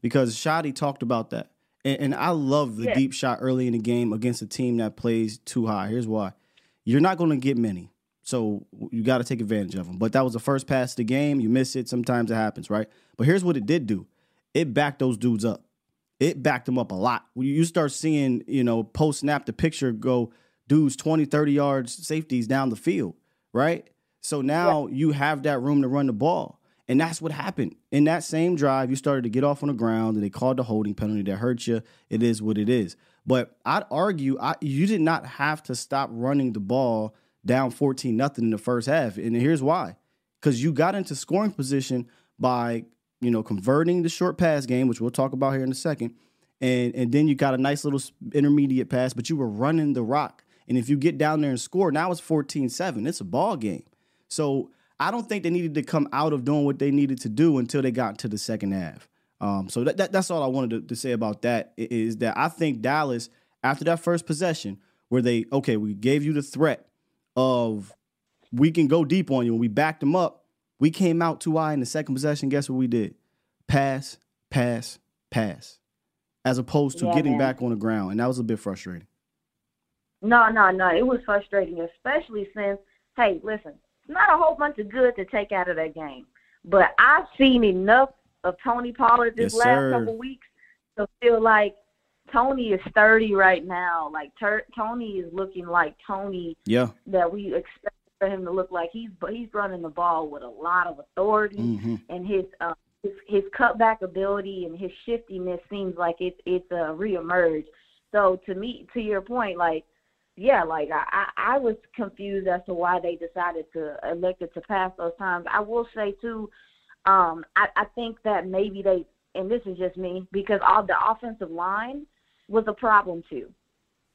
because Schotty talked about that. And, and I love the
Yeah.
deep shot early in the game against a team that plays two high. Here's why. You're not going to get many. So you got to take advantage of them. But that was the first pass of the game. You miss it. Sometimes it happens, right? But here's what it did do it backed those dudes up. It backed them up a lot. When you start seeing, you know, post snap the picture go dudes 20, 30 yards, safeties down the field, right? So now you have that room to run the ball. And that's what happened. In that same drive, you started to get off on the ground and they called the holding penalty that hurt you. It is what it is. But I'd argue I, you did not have to stop running the ball down 14 nothing in the first half. And here's why. Because you got into scoring position by, you know, converting the short pass game, which we'll talk about here in a second. And and then you got a nice little intermediate pass, but you were running the rock. And if you get down there and score, now it's 14-7. It's a ball game. So I don't think they needed to come out of doing what they needed to do until they got to the second half. Um, so that, that, that's all I wanted to, to say about that is that I think Dallas, after that first possession, where they, okay, we gave you the threat of we can go deep on you, and we backed them up, we came out too high in the second possession. Guess what we did? Pass, pass, pass, as opposed to
Yeah,
getting
man.
back on the ground. And that was a bit frustrating.
No, no, no. It was frustrating, especially since, hey, listen, it's not a whole bunch of good to take out of that game. But I've seen enough of Tony Pollard this
Yes,
last
sir.
couple weeks to feel like Tony is sturdy right now. Like Tur- Tony is looking like Tony
Yeah.
that we expect for him to look like. He's but he's running the ball with a lot of authority,
hmm
and his uh, his his cutback ability and his shiftiness seems like it's it's uh, reemerged. So to me, to your point, like yeah, like I, I I was confused as to why they decided to elected to pass those times. I will say too, um, I, I think that maybe they and this is just me because all the offensive line was a problem too.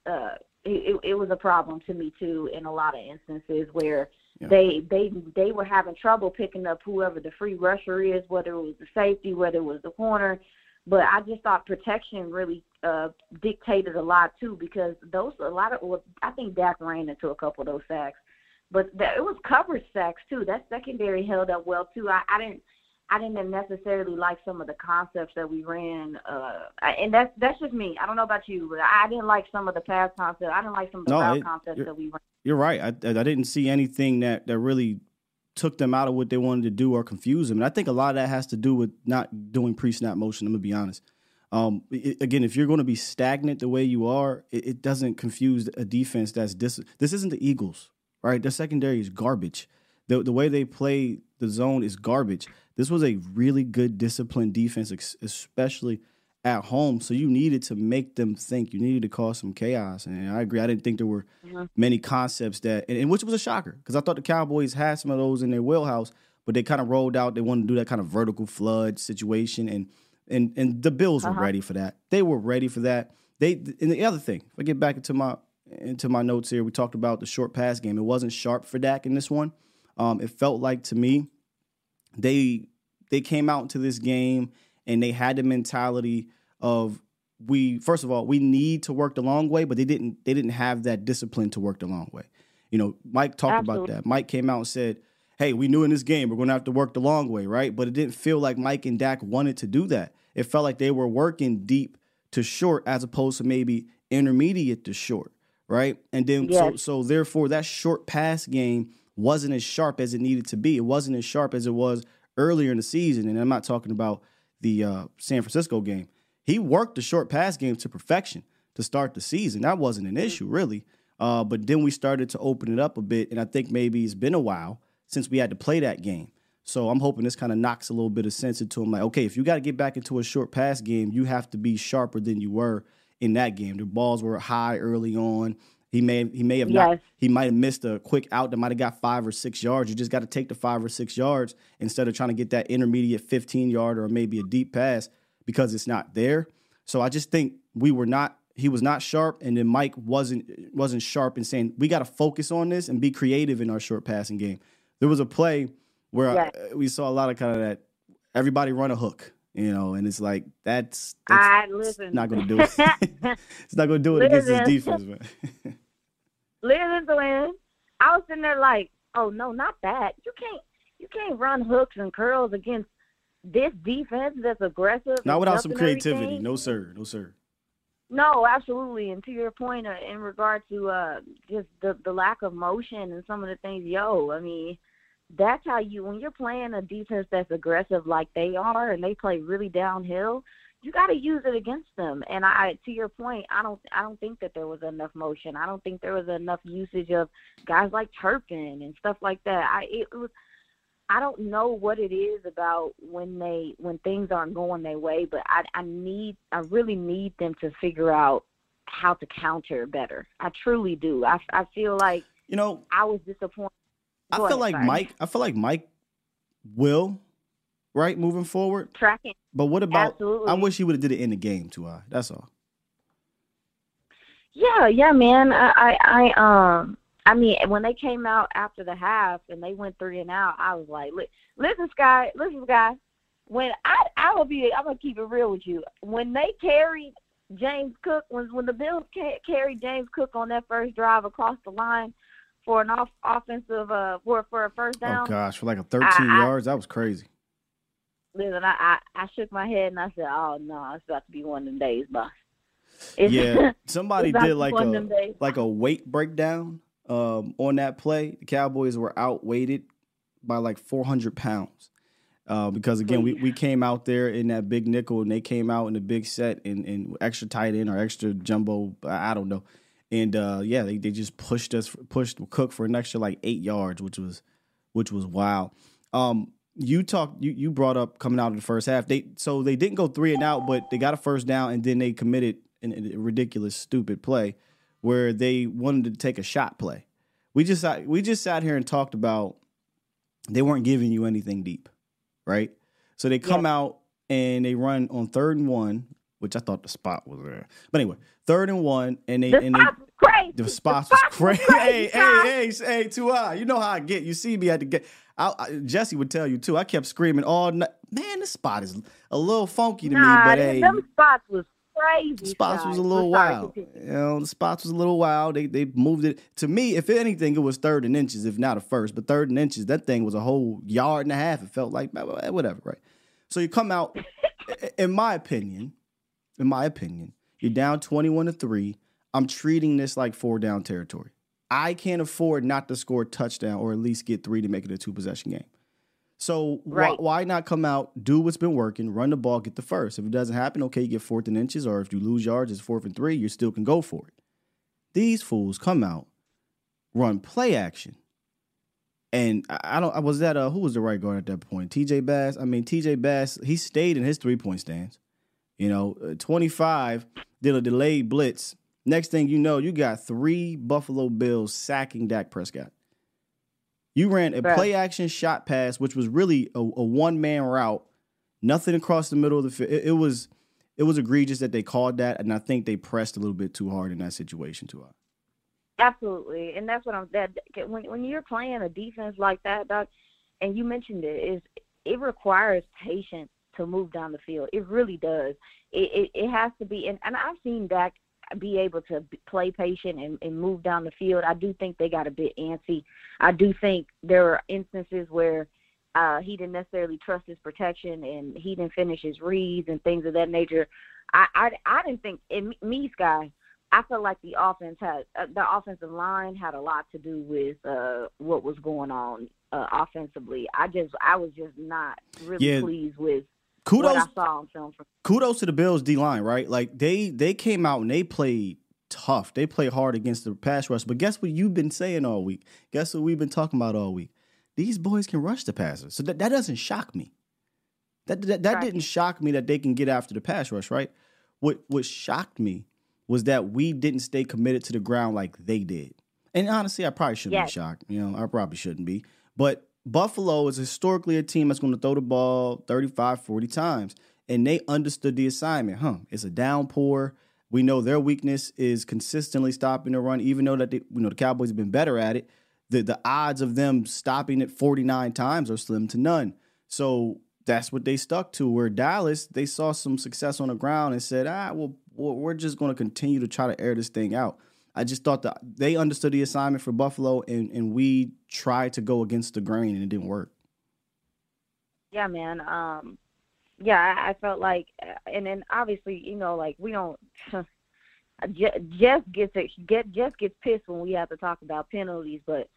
Uh, it, it, was a problem to me too in a lot of instances where
Yeah.
they they they were having trouble picking up whoever the free rusher is, whether it was the safety, whether it was the corner. But I just thought protection really uh, dictated a lot too, because those a lot of well, I think Dak ran into a couple of those sacks, but that, it was coverage sacks too. That secondary held up well too. I, I didn't I didn't necessarily like some of the concepts that we ran, uh, and that's that's just me. I don't know about you, but I didn't like some of the past concepts. I didn't like some of the
No, it-
concepts that we ran.
You're right. I, I didn't see anything that that really took them out of what they wanted to do or confuse them. And I think a lot of that has to do with not doing pre-snap motion. I'm gonna be honest. Um, i- again, if you're going to be stagnant the way you are, it, it doesn't confuse a defense that's dis- this isn't the Eagles, right? Their secondary is garbage. The the way they play the zone is garbage. This was a really good disciplined defense, especially at home. So you needed to make them think. You needed to cause some chaos. And I agree. I didn't think there were many concepts that, and, and which was a shocker because I thought the Cowboys had some of those in their wheelhouse, but they kind of rolled out. They wanted to do that kind of vertical flood situation, and and and the Bills were ready for that. They were ready for that. They and the other thing, if I get back into my into my notes here, we talked about the short pass game. It wasn't sharp for Dak in this one. Um, it felt like to me they they came out to this game and they had the mentality of we first of all we need to work the long way, but they didn't they didn't have that discipline to work the long way. You know, Mike talked about that. Mike came out and said, "Hey, we knew in this game we're going to have to work the long way, right?" But it didn't feel like Mike and Dak wanted to do that. It felt like they were working deep to short as opposed to maybe intermediate to short, right? And then so so therefore that short pass game wasn't as sharp as it needed to be. It wasn't as sharp as it was earlier in the season. And I'm not talking about the uh, San Francisco game. He worked the short pass game to perfection to start the season. That wasn't an issue really. Uh, but then we started to open it up a bit, and I think maybe it's been a while since we had to play that game. So I'm hoping this kind of knocks a little bit of sense into him. Like, okay, if you got to get back into a short pass game, you have to be sharper than you were in that game. The balls were high early on. He may he may have not he might have missed a quick out that might have got five or six yards. You just got to take the five or six yards instead of trying to get that intermediate 15 yard or maybe a deep pass because it's not there. So I just think we were not he was not sharp and then Mike wasn't wasn't sharp in saying we got to focus on this and be creative in our short passing game. There was a play where I-
uh,
we saw a lot of kind of that everybody run a hook, you know, and it's like that's, that's
I listen.
not going to do it. it's not going to do it against this defense, man.
Listen, Glenn. I was sitting there like, oh no, not that. You can't you can't run hooks and curls against this defense that's aggressive.
Not without some creativity.
everything-
No sir. No sir.
No, absolutely. And to your point, uh, in regard to uh, just the the lack of motion and some of the things, yo, I mean, that's how you when you're playing a defense that's aggressive like they are, and they play really downhill. You got to use it against them. And I, to your point, I don't, I don't think that there was enough motion. I don't think there was enough usage of guys like Turpin and stuff like that. I, it was, I don't know what it is about when they when things aren't going their way, but I I need I really need them to figure out how to counter better. I truly do. I I feel like
You know,
I was disappointed.
I feel
ahead,
like
sorry.
Mike. I feel like Mike will, right, moving forward.
tracking.
But what about?
Absolutely.
I wish he would have did it in the game too. I. That's all.
Yeah, yeah, man. I, I, I, um, I mean, when they came out after the half and they went three and out, I was like, listen, Sky, listen, Sky. When I, I will be, I'm gonna keep it real with you. When they carried James Cook, when when the Bills ca- carried James Cook on that first drive across the line for an off offensive, uh, for for a first down.
Oh gosh, for like a 13
I- I-
yards, that was crazy.
Listen, I, I, I shook my head and I said, "Oh no, it's about to be one of them days, boss." It's,
Yeah, somebody did like a like a weight breakdown um, on that play. The Cowboys were outweighted by like 400 pounds. Uh, because again, we, we came out there in that big nickel and they came out in the big set and, and extra tight end or extra jumbo, I I don't know. And uh, yeah, they, they just pushed us, pushed Cook for an extra like eight yards, which was which was wild. Um, you talked, you you brought up coming out of the first half. They so they didn't go three and out, but they got a first down and then they committed an, a ridiculous, stupid play where they wanted to take a shot play. We just we just sat here and talked about they weren't giving you anything deep, right? So they come out and they run on third and one, which I thought the spot was there. But anyway, third and one, and they
The
and they,
spots was crazy.
The spots
The
was crazy. Hey, hey, hey, hey, two I. You know how I get. You see me at the get. I, I, Jesse would tell you too. I kept screaming all night. Man, this spot is a little funky to
Nah,
me, but hey,
them spots was crazy.
spots was a little wild. You know, the spots was a little wild. They they moved it to me. If anything, it was third and inches, if not a first. But third and inches, that thing was a whole yard and a half. It felt like eh, whatever, right? So you come out. in my opinion, in my opinion, you're down twenty-one to three. I'm treating this like four down territory. I can't afford not to score a touchdown or at least get three to make it a two possession game. So why,
Right.
why not come out, do what's been working, run the ball, get the first? If it doesn't happen, okay, you get fourth and inches, or if you lose yards, it's fourth and three, you still can go for it. These fools come out, run play action. And I I don't I was that uh who was the right guard at that point? TJ Bass. I mean TJ Bass, he stayed in his three point stance. You know, uh, 25 did a delayed blitz. Next thing you know, you got three Buffalo Bills sacking Dak Prescott. You ran a play action shot pass, which was really a, a one man route, nothing across the middle of the field. It, it was it was egregious that they called that, and I think they pressed a little bit too hard in that situation too hard.
Absolutely, and that's what I'm. That when when you're playing a defense like that, Doc, and you mentioned it, is it requires patience to move down the field. It really does. It it, it has to be, and, and I've seen Dak be able to play patient and, and move down the field. I do think they got a bit antsy. I do think there are instances where uh, he didn't necessarily trust his protection and he didn't finish his reads and things of that nature. I I, I didn't think in me, Sky. I feel like the offense had uh, the offensive line had a lot to do with uh, what was going on uh, offensively. I just I was just not really
Yeah.
pleased with
Kudos
what I saw on film from
kudos to the Bills D line, right? Like they they came out and they played tough. They played hard against the pass rush. But guess what you've been saying all week? Guess what we've been talking about all week? These boys can rush the passer. So that, that doesn't shock me. That that, that
Right.
didn't shock me that they can get after the pass rush, right? What what shocked me was that we didn't stay committed to the ground like they did. And honestly, I probably shouldn't
Yes.
be shocked. You know, I probably shouldn't be. But Buffalo is historically a team that's going to throw the ball 35, 40 times. And they understood the assignment. Huh. It's a downpour. We know their weakness is consistently stopping the run, even though that they, you know the Cowboys have been better at it. The the odds of them stopping it 49 times are slim to none. So that's what they stuck to. Where Dallas, they saw some success on the ground and said, ah, well, well, we're just going to continue to try to air this thing out. I just thought that they understood the assignment for Buffalo, and, and we tried to go against the grain, and it didn't work.
Yeah, man. Um, yeah, I, I felt like, uh, and then obviously, you know, like we don't. Jeff gets it. get Jeff gets pissed when we have to talk about penalties, but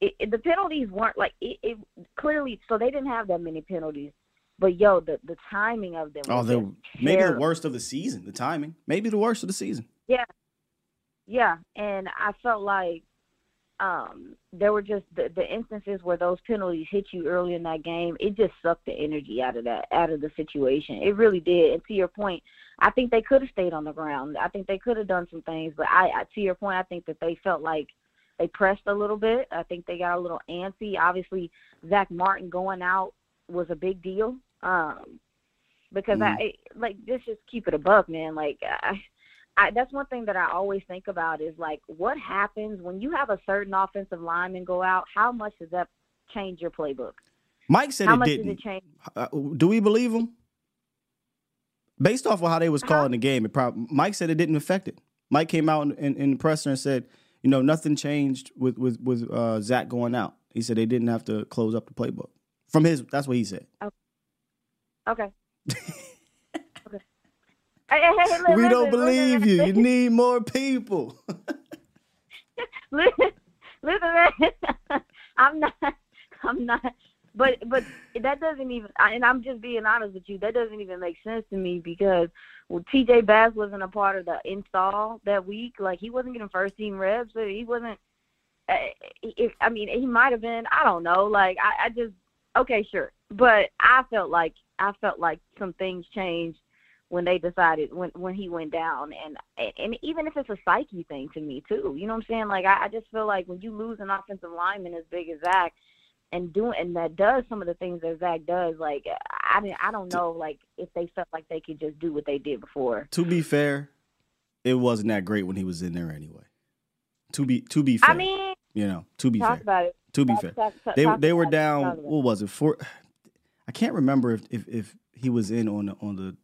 it, it, the penalties weren't like it, it clearly. So they didn't have that many penalties, but yo, the the timing of them.
Oh, the maybe the worst of the season. The timing, maybe the worst of the season.
Yeah, yeah, and I felt like um there were just the, the instances where those penalties hit you early in that game it just sucked the energy out of that out of the situation. It really did. And to your point i think they could have stayed on the ground. I think they could have done some things but i, I to your point i think that they felt like they pressed a little bit. I think they got a little antsy. Obviously Zack Martin going out was a big deal um because mm. i like just just keep it a buck man. Like i I, that's one thing that I always think about is like what happens when you have a certain offensive lineman go out. How much does that change your playbook?
Mike said how it didn't. It change? Uh, do we believe him? Based off of how they was calling uh-huh. the game, it probably Mike said it didn't affect it. Mike came out in, in, in, the presser and said, you know, nothing changed with with with uh, Zack going out. He said they didn't have to close up the playbook. From his, that's what he said.
Okay. okay.
Hey, hey, hey, we listen, don't believe listen, you. You need more people.
listen, listen. I'm not. I'm not. But but that doesn't even. And I'm just being honest with you. That doesn't even make sense to me because well, T.J. Bass wasn't a part of the install that week. Like he wasn't getting first team reps. So he wasn't. Uh, if, I mean, he might have been. I don't know. Like I, I just okay, sure. But I felt like I felt like some things changed when they decided when when he went down. And and even if it's a psyche thing to me too you know what i'm saying? Like i, I just feel like when you lose an offensive lineman as big as Zack and doing and that does some of the things that Zack does like i didn't i don't know like if they felt like they could just do what they did before.
To be fair it wasn't that great when he was in there anyway. To be to be fair
i mean
you know to be
talk
fair.
about it.
to be
talk,
fair.
talk, talk,
they they were down what was it for i can't remember if if, if he was in on the on the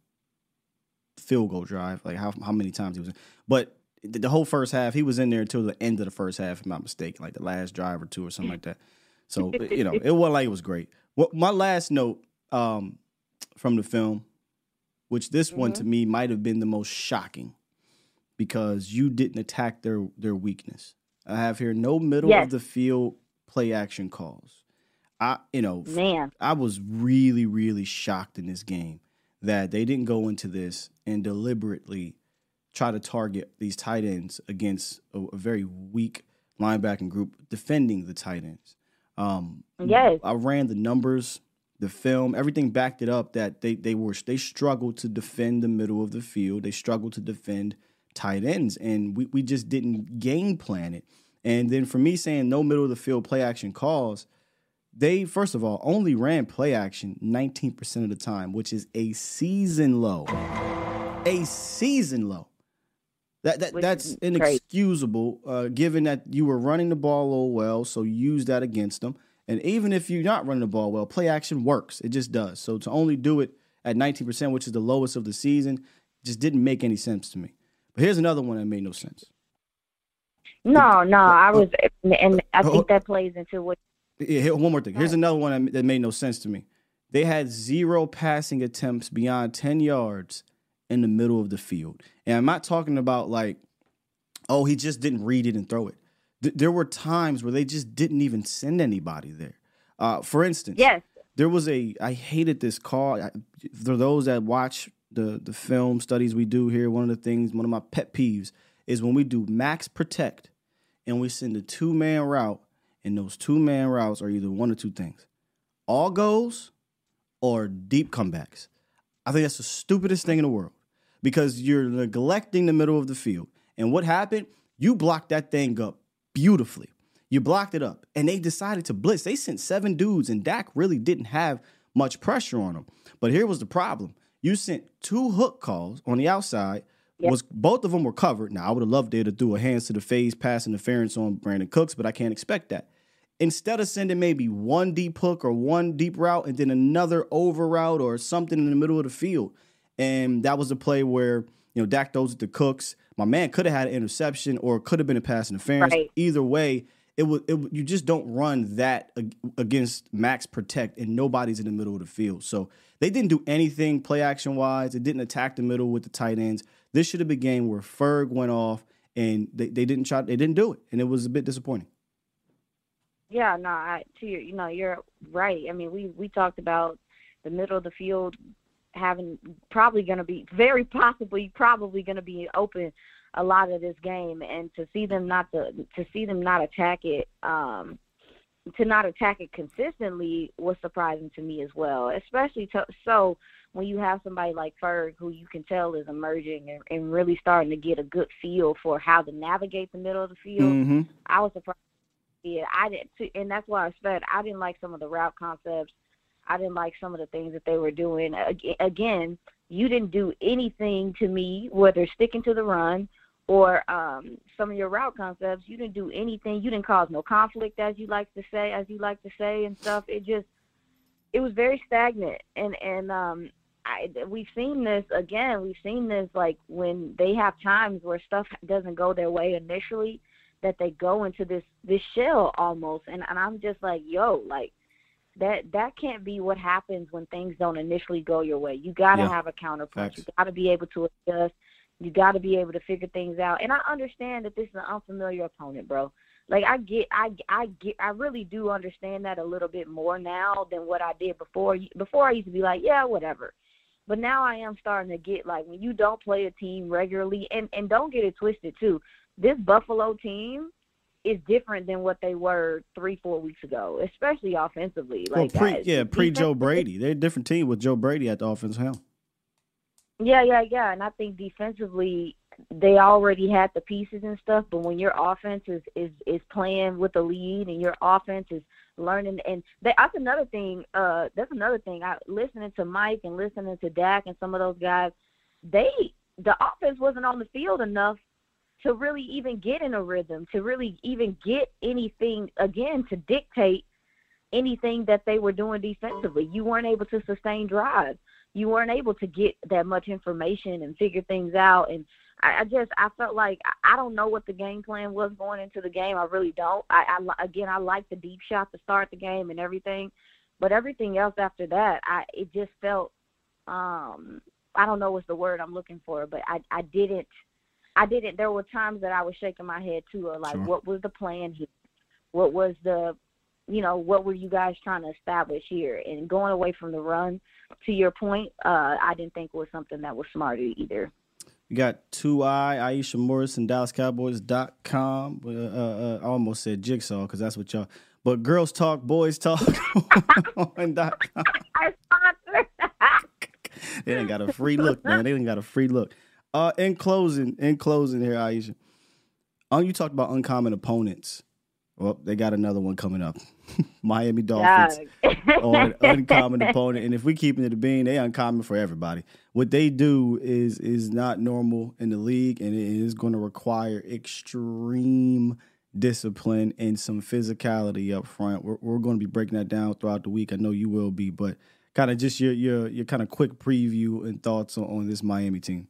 field goal drive, like how how many times he was in. But the whole first half, he was in there until the end of the first half, if I'm not mistaken, like the last drive or two or something like that. So you know, it wasn't like it was great. Well, my last note um, from the film, which this mm-hmm. one to me might have been the most shocking, because you didn't attack their their weakness. I have here no middle yes. of the field play action calls. I you know,
man,
I was really really shocked in this game that they didn't go into this and deliberately try to target these tight ends against a, a very weak linebacking group defending the tight ends. Um,
yes,
I ran the numbers, the film, everything backed it up that they they were they struggled to defend the middle of the field. They struggled to defend tight ends, and we we just didn't game plan it. And then for me saying no middle of the field play action calls they first of all only ran play action 19% of the time, which is a season low. A season low. That, that that's inexcusable, uh, given that you were running the ball well, so use that against them. And even if you're not running the ball well, play action works. It just does. So to only do it at 19%, which is the lowest of the season, just didn't make any sense to me. But here's another one that made no sense.
No, no, I was, and I think that plays into what
yeah, one more thing. Here's another one that made no sense to me. They had zero passing attempts beyond 10 yards in the middle of the field. And I'm not talking about like, oh, he just didn't read it and throw it. Th- there were times where they just didn't even send anybody there. Uh, for instance,
yes.
there was a, I hated this call. I, for those that watch the, the film studies we do here, one of the things, one of my pet peeves is when we do max protect and we send a two man route and those two man routes are either one or two things all goals or deep comebacks. I think that's the stupidest thing in the world because you're neglecting the middle of the field. And what happened? You blocked that thing up beautifully. You blocked it up, and they decided to blitz. They sent seven dudes, and Dak really didn't have much pressure on him. But here was the problem: you sent two hook calls on the outside. Yep. Was both of them were covered. Now I would have loved there to do a hands to the face pass interference on Brandin Cooks, but I can't expect that instead of sending maybe one deep hook or one deep route and then another over route or something in the middle of the field. And that was a play where, you know, Dak throws it to Cooks. My man could have had an interception or could have been a pass interference. Right. Either way, it was it, you just don't run that against max protect and nobody's in the middle of the field. So they didn't do anything play action wise. It didn't attack the middle with the tight ends. This should have been a game where Ferg went off and they, they didn't try they didn't do it and it was a bit disappointing.
Yeah, no, I to your you know you're right. I mean we we talked about the middle of the field having probably going to be very possibly probably going to be open a lot of this game and to see them not to to see them not attack it um to not attack it consistently was surprising to me as well especially to, so when you have somebody like Ferg who you can tell is emerging and, and really starting to get a good feel for how to navigate the middle of the field
mm-hmm.
I was surprised yeah I did too and that's why I said I didn't like some of the route concepts I didn't like some of the things that they were doing again you didn't do anything to me whether sticking to the run or um, some of your route concepts, you didn't do anything. You didn't cause no conflict, as you like to say, as you like to say, and stuff. It just, it was very stagnant, and and um, I we've seen this again. We've seen this like when they have times where stuff doesn't go their way initially, that they go into this this shell almost, and and I'm just like, yo, like that that can't be what happens when things don't initially go your way. You got to yeah. have a counterpunch. You got to be able to adjust. You got to be able to figure things out. And I understand that this is an unfamiliar opponent, bro. Like I get, I, I get, I really do understand that a little bit more now than what I did before. Before I used to be like, yeah, whatever. But now I am starting to get like when you don't play a team regularly, and and don't get it twisted too. This Buffalo team is different than what they were three, four weeks ago, especially offensively. Like
well, pre, yeah, pre Joe Brady, they're a different team with Joe Brady at the offensive helm.
Yeah, yeah, yeah. And I think defensively they already had the pieces and stuff, but when your offense is is is playing with the lead and your offense is learning and they, that's another thing uh that's another thing I listening to Mike and listening to Dak and some of those guys they the offense wasn't on the field enough to really even get in a rhythm to really even get anything again to dictate anything that they were doing defensively you weren't able to sustain drives you weren't able to get that much information and figure things out. And I, I just I felt like I, I don't know what the game plan was going into the game. I really don't. I, I again I like the deep shot to start the game and everything, but everything else after that, I it just felt um I don't know what's the word I'm looking for, but I I didn't I didn't. There were times that I was shaking my head too, or like, sure. what was the plan here? What was the you know, what were you guys trying to establish here? And going away from the run, to your point, uh, I didn't think was something that was smart either.
We got two I Aisha Morrison DallasCowboys.com. Uh, uh, I almost said Jigsaw because that's what y'all. But girls talk, boys talk on dot com. they ain't got a free look, man. They ain't got a free look. Uh, in closing, in closing here, Aisha. Um, you talked about uncommon opponents. Well, they got another one coming up. Miami Dolphins on uncommon opponent. And if we keep it the bean, they uncommon for everybody. What they do is is not normal in the league, and it is going to require extreme discipline and some physicality up front. We're, we're going to be breaking that down throughout the week. I know you will be, but kind of just your your your kind of quick preview and thoughts on, on this Miami team.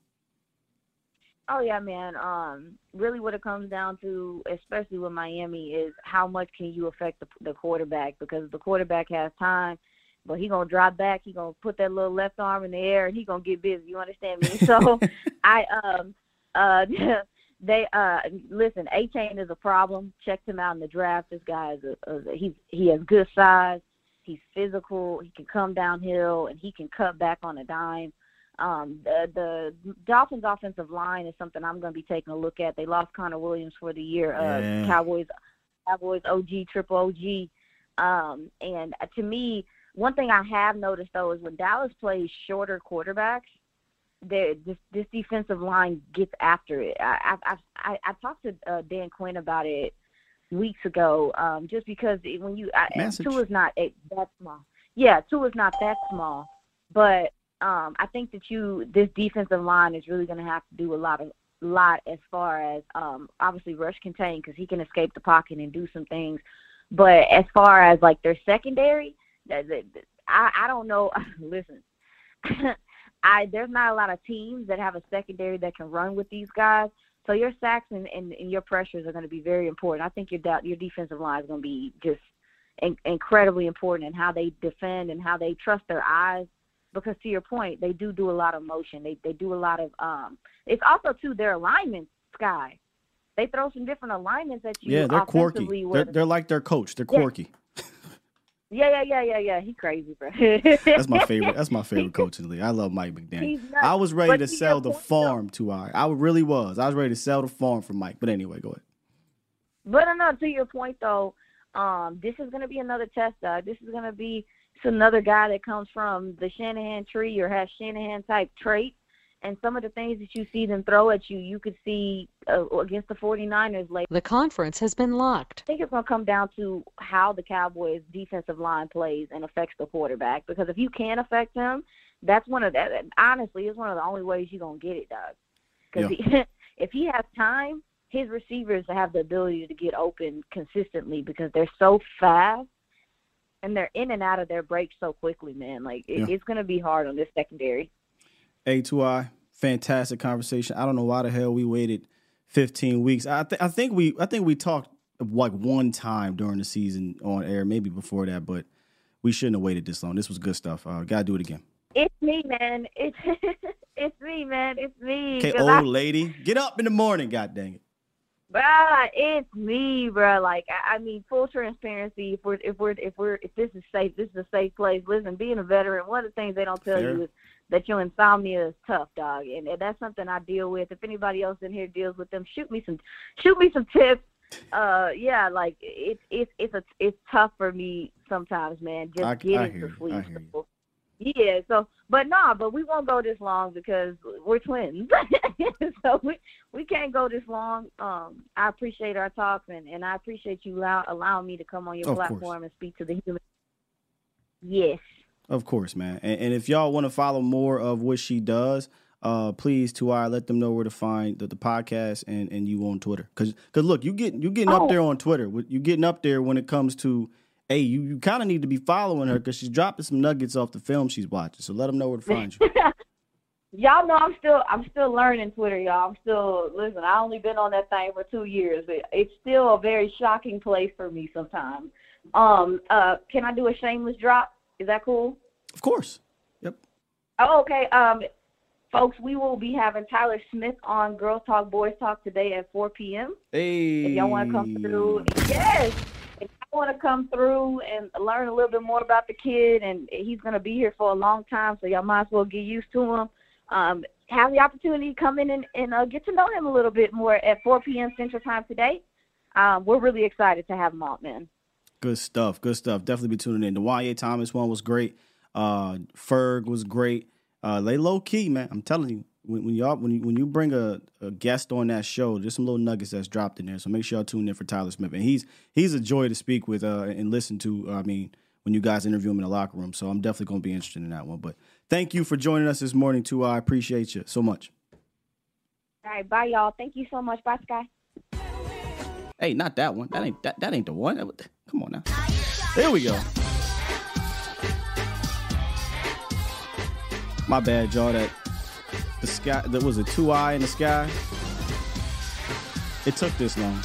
Oh yeah, man. Um, really, what it comes down to, especially with Miami, is how much can you affect the, the quarterback? Because the quarterback has time, but he gonna drop back. He gonna put that little left arm in the air, and he gonna get busy. You understand me? So, I um uh they uh listen. Achane is a problem. Checked him out in the draft. This guy is a, a he's he has good size. He's physical. He can come downhill, and he can cut back on a dime. Um, the, the Dolphins' offensive line is something I'm going to be taking a look at. They lost Connor Williams for the year. Uh, yeah. Cowboys, Cowboys OG, triple OG. Um, and to me, one thing I have noticed though is when Dallas plays shorter quarterbacks, this this defensive line gets after it. I I I, I talked to uh, Dan Quinn about it weeks ago, um, just because when you I, two is not a, that small. Yeah, two is not that small, but um, I think that you this defensive line is really going to have to do a lot of lot as far as um, obviously rush contain because he can escape the pocket and do some things. But as far as like their secondary, I I don't know. Listen, I there's not a lot of teams that have a secondary that can run with these guys. So your sacks and, and, and your pressures are going to be very important. I think your your defensive line is going to be just in, incredibly important in how they defend and how they trust their eyes. Because to your point, they do do a lot of motion. They they do a lot of um. It's also too their alignments, Sky. They throw some different alignments at you.
Yeah, they're quirky. They're, they're like their coach. They're quirky.
yeah, yeah, yeah, yeah, yeah. He crazy, bro.
That's my favorite. That's my favorite coach in the league. I love Mike McDaniel. I was ready to sell the
point, though-
farm to I. I really was. I was ready to sell the farm for Mike. But anyway, go ahead.
But no, to your point though, um, this is going to be another test. Uh, this is going to be it's another guy that comes from the Shanahan tree or has Shanahan type traits. And some of the things that you see them throw at you, you could see uh, against the 49ers late.
The conference has been locked.
I think it's going to come down to how the Cowboys' defensive line plays and affects the quarterback. Because if you can't affect him, that's one of that. Honestly, it's one of the only ways you're going to get it, Doug. Because he, if he has time, his receivers have the ability to get open consistently because they're so fast and they're in and out of their breaks so quickly, man. Like it,
Yeah.
it's going to be hard on this secondary.
A2I, fantastic conversation. I don't know why the hell we waited 15 weeks. I, th- I think we I think we talked like one time during the season on air, maybe before that, but we shouldn't have waited this long. This was good stuff. Uh, gotta do it again.
It's me, man. It's it's me, man. It's me.
Okay,
'Cause I-
old lady, get up in the morning. God dang it.
Bruh, it's me, bruh. Like I, I mean, full transparency. If we're if we're if we're if this is safe, this is a safe place. Listen, being a veteran, one of the things they don't tell
Fair.
you is that your insomnia is tough, dog, and, and that's something I deal with. If anybody else in here deals with them, shoot me some shoot me some tips. Uh, yeah, like it's it's it's a it's tough for me sometimes, man. Just
I- I
getting
hear
to sleep.
I hear you.
So, yeah, so but nah, but we won't go this long because we're twins. so we we can't go this long. Um, I appreciate our talk and, and I appreciate you allow, allowing me to come on your
Of course.
platform and speak to the human. Yes.
Of course, man. And, and if y'all want to follow more of what she does, uh, please to I let them know where to find the, the podcast and, and you on Twitter. Cause, cause look, you get you getting up
Oh.
there on Twitter. You getting up there when it comes to, hey, you, you kind of need to be following her because she's dropping some nuggets off the film she's watching. So let them know where to find you.
Y'all know I'm still I'm still learning Twitter, y'all. I'm still listen. I only been on that thing for two years, but it's still a very shocking place for me sometimes. Um, uh, can I do a shameless drop? Is that cool?
Of course. Yep.
Oh, okay. Um, folks, we will be having Tyler Smith on Girls Talk Boys Talk today at 4 p.m.
Hey.
If y'all want to come through, yes. Want to come through and learn a little bit more about the kid, and he's going to be here for a long time, so y'all might as well get used to him. Um, have the opportunity to come in and, and uh, get to know him a little bit more at 4 p.m. Central Time today. Um, we're really excited to have him on, man.
Good stuff. Good stuff. Definitely be tuning in. The Y.A. Thomas one was great. Uh, Ferg was great. Uh, they low key, man. I'm telling you, when, when y'all when you when you bring a, a guest on that show, there's some little nuggets that's dropped in there. So make sure y'all tune in for Tyler Smith, and he's he's a joy to speak with uh, and listen to. I mean, when you guys interview him in the locker room. So I'm definitely going to be interested in that one. But thank you for joining us this morning, too. I appreciate you so much.
All right, bye, y'all. Thank you so much. Bye, Sky.
Hey, not that one. That ain't that, that ain't the one. Come on now. There we go. My bad, y'all. That the sky that was a two eye in the sky. It took this long.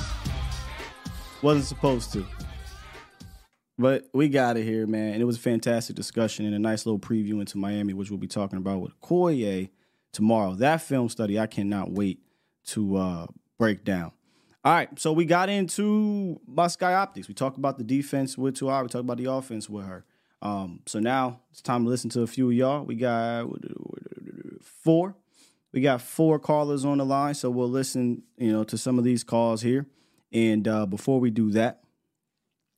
Wasn't supposed to. But we got it here, man. And it was a fantastic discussion and a nice little preview into Miami, which we'll be talking about with Koye tomorrow. That film study, I cannot wait to uh, break down. All right, so we got into my Sky Optics. We talked about the defense with Tuar. We talked about the offense with her. Um, so now it's time to listen to a few of y'all. We got four. We got four callers on the line, so we'll listen, you know, to some of these calls here. And uh, before we do that,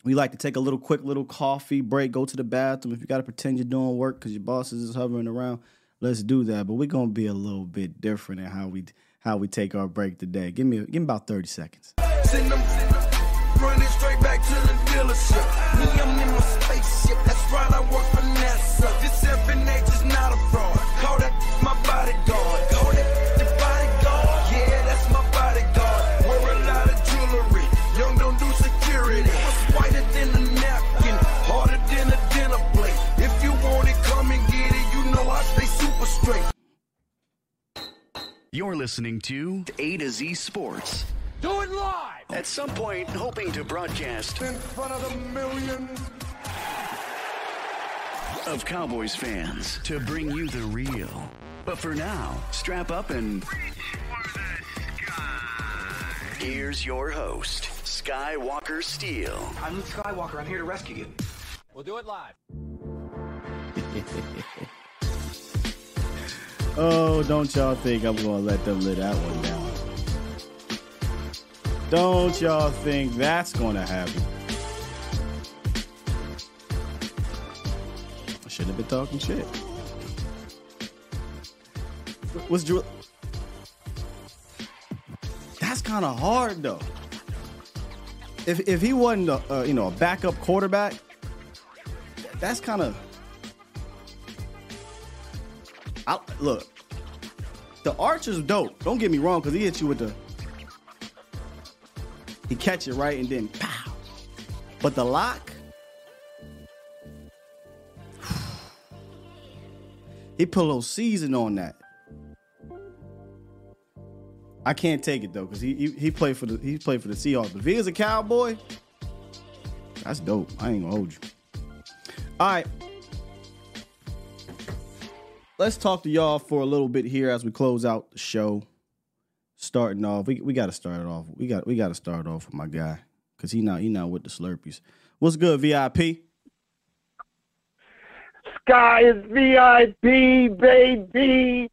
we like to take a little quick little coffee break, go to the bathroom. If you got to pretend you're doing work because your boss is just hovering around, let's do that. But we're gonna be a little bit different in how we how we take our break today. Give me give me about thirty seconds.
Running straight back to the dealership. Me, I'm in my spaceship. That's right, I work for NASA. This seven H is not a
You're You're listening to A to Z Sports.
Do it live!
At some point, hoping to broadcast
In front of the millions.
of Cowboys fans to bring you the real. But for now, strap up and. Here's your host, Skywalker Steele.
I'm Luke Skywalker. I'm here to rescue you. We'll do it live.
Oh, don't y'all think I'm gonna let them live that one down? Don't y'all think that's gonna happen? I shouldn't have been talking shit. What's Drew? That's kind of hard though. If if he wasn't a, you know a backup quarterback, that's kind of. I, look, the arch is dope. Don't get me wrong, because he hits you with the. He catch it right and then pow. But the lock. He put a little season on that. I can't take it though, because he, he he played for the he played for the Seahawks. But if he is a cowboy, that's dope. I ain't gonna hold you. All right. Let's talk to y'all for a little bit here as we close out the show. Starting off, we, we gotta start it off. We got we gotta start off with my guy. Cause he not he not with the Slurpees. What's good, VIP?
Sky is VIP, baby.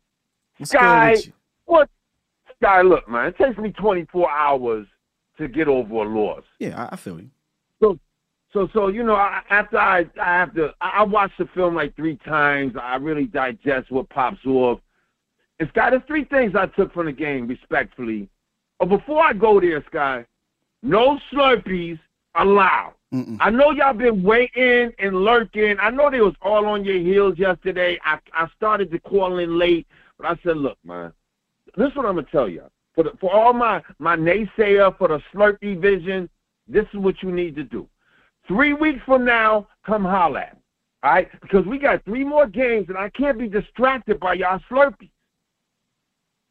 What's
Sky,
good with you?
what? Sky, look, man, it takes me 24 hours to get over a loss.
Yeah, I, I feel you.
So, so, you know, I, after I, I have to, I, watched the film like three times. I really digest what pops off. And Sky, there's three things I took from the game, respectfully. But before I go there, Sky, no Slurpees allowed.
Mm-mm.
I know y'all been waiting and lurking. I know they was all on your heels yesterday. I I started to call in late, but I said, look, man, this is what I'm gonna tell you. For the, for all my my naysayer for the Slurpee vision, this is what you need to do. Three weeks from now, come holler me. All right? Because we got three more games and I can't be distracted by y'all Slurpees.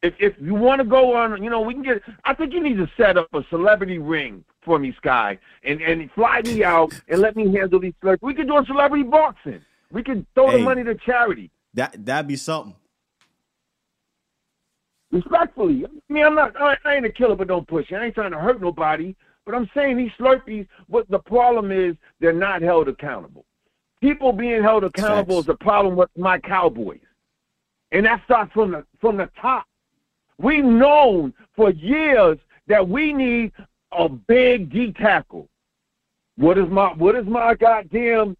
If if you want to go on, you know, we can get. I think you need to set up a celebrity ring for me, Sky, and and fly me out and let me handle these Slurpees. We could do a celebrity boxing. We could throw
Hey.
the money to charity.
That that'd be something.
Respectfully, I mean, I'm not. I, I ain't a killer, but don't push. I ain't trying to hurt nobody. But I'm saying these Slurpees. What the problem is, they're not held accountable. People being held accountable
Facts.
is the problem with my Cowboys, and that starts from the from the top. We've known for years that we need a big D tackle. What is my what is my goddamn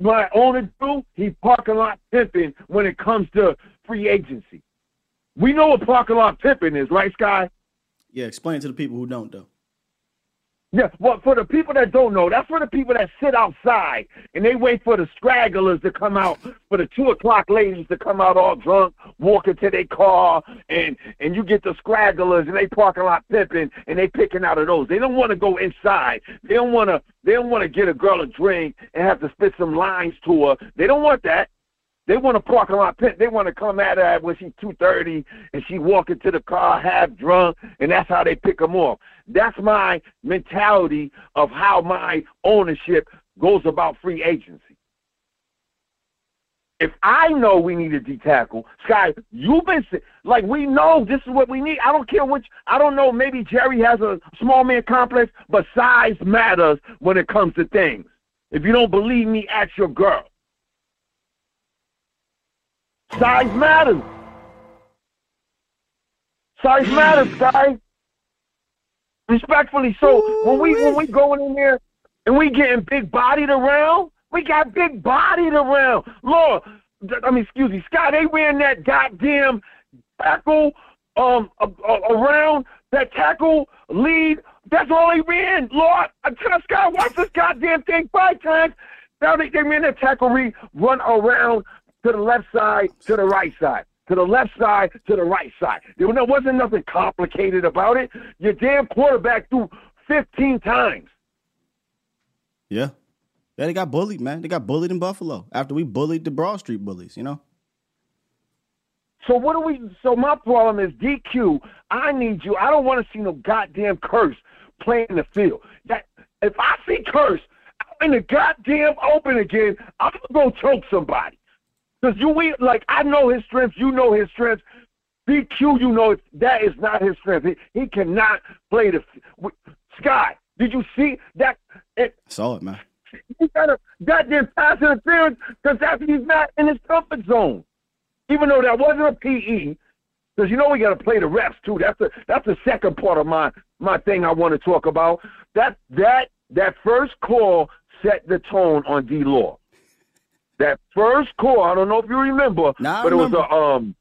my owner do? He parking lot pimping when it comes to free agency. We know what parking lot pimping is, right, Sky?
Yeah, explain to the people who don't though.
Yeah, well, for the people that don't know, that's for the people that sit outside and they wait for the stragglers to come out, for the two o'clock ladies to come out all drunk, walking to their car, and and you get the stragglers and they parking lot pimping and they picking out of those. They don't want to go inside. They don't want to. They don't want to get a girl a drink and have to spit some lines to her. They don't want that. They want to parking lot pimp. They want to come at her when she's two thirty and she walking to the car half drunk, and that's how they pick them off. That's my mentality of how my ownership goes about free agency. If I know we need a D tackle, Sky, you've been like we know this is what we need. I don't care which. I don't know. Maybe Jerry has a small man complex, but size matters when it comes to things. If you don't believe me, ask your girl. Size matters. Size matters, guys. Respectfully, so when we when we going in there and we getting big bodied around, we got big bodied around. Lord, I mean, excuse me, Scott, they ran that goddamn tackle um around that tackle lead. That's all they ran. Lord, I tell Scott, watch this goddamn thing five times. Now they, they ran that tackle read, run around to the left side, to the right side. To the left side, to the right side. There was- there wasn't nothing complicated about it. Your damn quarterback threw 15 times.
Yeah. Yeah, they got bullied, man. They got bullied in Buffalo after we bullied the Broad Street bullies, you know?
So what do we? So my problem is DQ. I need you. I don't want to see no goddamn Kearse playing in the field. That if I see Kearse out in the goddamn open again, I'm gonna go choke somebody. Cause you we like I know his strengths. You know his strengths. DQ, you know that is not his strength. He, he cannot play the Sky. Did you see that? It,
Saw it, man.
He got a goddamn pass interference because that's he's not in his comfort zone. Even though that wasn't a PE, because you know we got to play the refs too. That's the that's the second part of my my thing I want to talk about. That that that first call set the tone on D Law. That first call, I don't know if you remember,
Nah, I
but it was a um.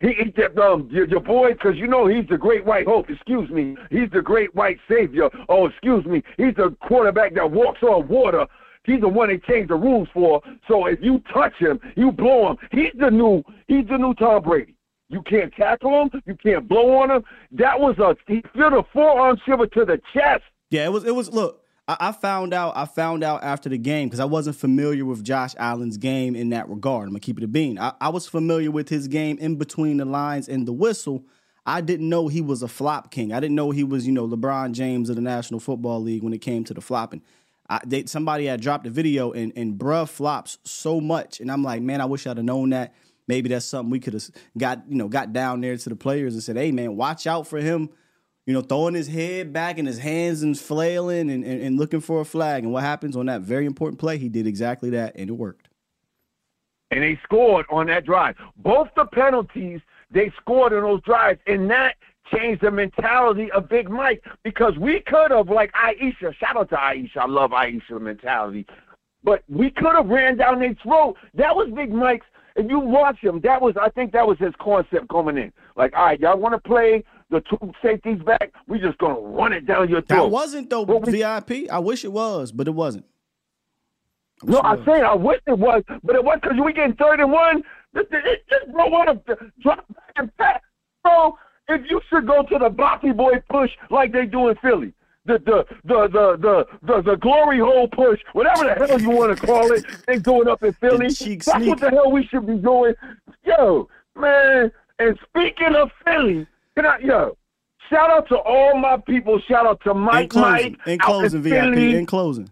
He, he um your, your boy because you know he's the great white hope. Excuse me, he's the great white savior. Oh, excuse me, he's the quarterback that walks on water. He's the one they changed the rules for. So if you touch him, you blow him. He's the new he's the new Tom Brady. You can't tackle him. You can't blow on him. That was a he threw a forearm shiver to the chest.
Yeah, it was. It was. Look, I, I found out. I found out after the game because I wasn't familiar with Josh Allen's game in that regard. I'm gonna keep it a bean. I, I was familiar with his game in between the lines and the whistle. I didn't know he was a flop king. I didn't know he was, you know, LeBron James of the National Football League when it came to the flopping. I, they, somebody had dropped a video and and bruh flops so much, and I'm like, man, I wish I'd have known that. Maybe that's something we could have got, you know, got down there to the players and said, hey, man, watch out for him you know, throwing his head back and his hands and flailing and, and, and looking for a flag. And what happens on that very important play? He did exactly that, and it worked.
and they scored on that drive. Both the penalties, they scored on those drives, and that changed the mentality of Big Mike because we could have, like Aisha, shout out to Aisha, I love Aisha mentality, but we could have ran down their throat. That was Big Mike's. If you watch him, that was I think that was his concept coming in. Like, all right, y'all want to play the two safeties back? We're just gonna run it down your throat.
That wasn't though
we-
VIP. I wish it was, but it wasn't. I
No,
was.
saying I wish it was, but it was because we getting third and one. Just, it, just bro, want to drop back and pass, bro. If you should go to the Boppy Boy push like they do in Philly, the the the the the the, the glory hole push, whatever the hell you want to call it, they going up in Philly. That's
sneak.
what the hell we should be doing, yo, man. And speaking of Philly, can I, yo, shout out to all my people. Shout out to
In
Mike,
closing,
Mike,
in
out
closing, VIP.
Philly.
In closing.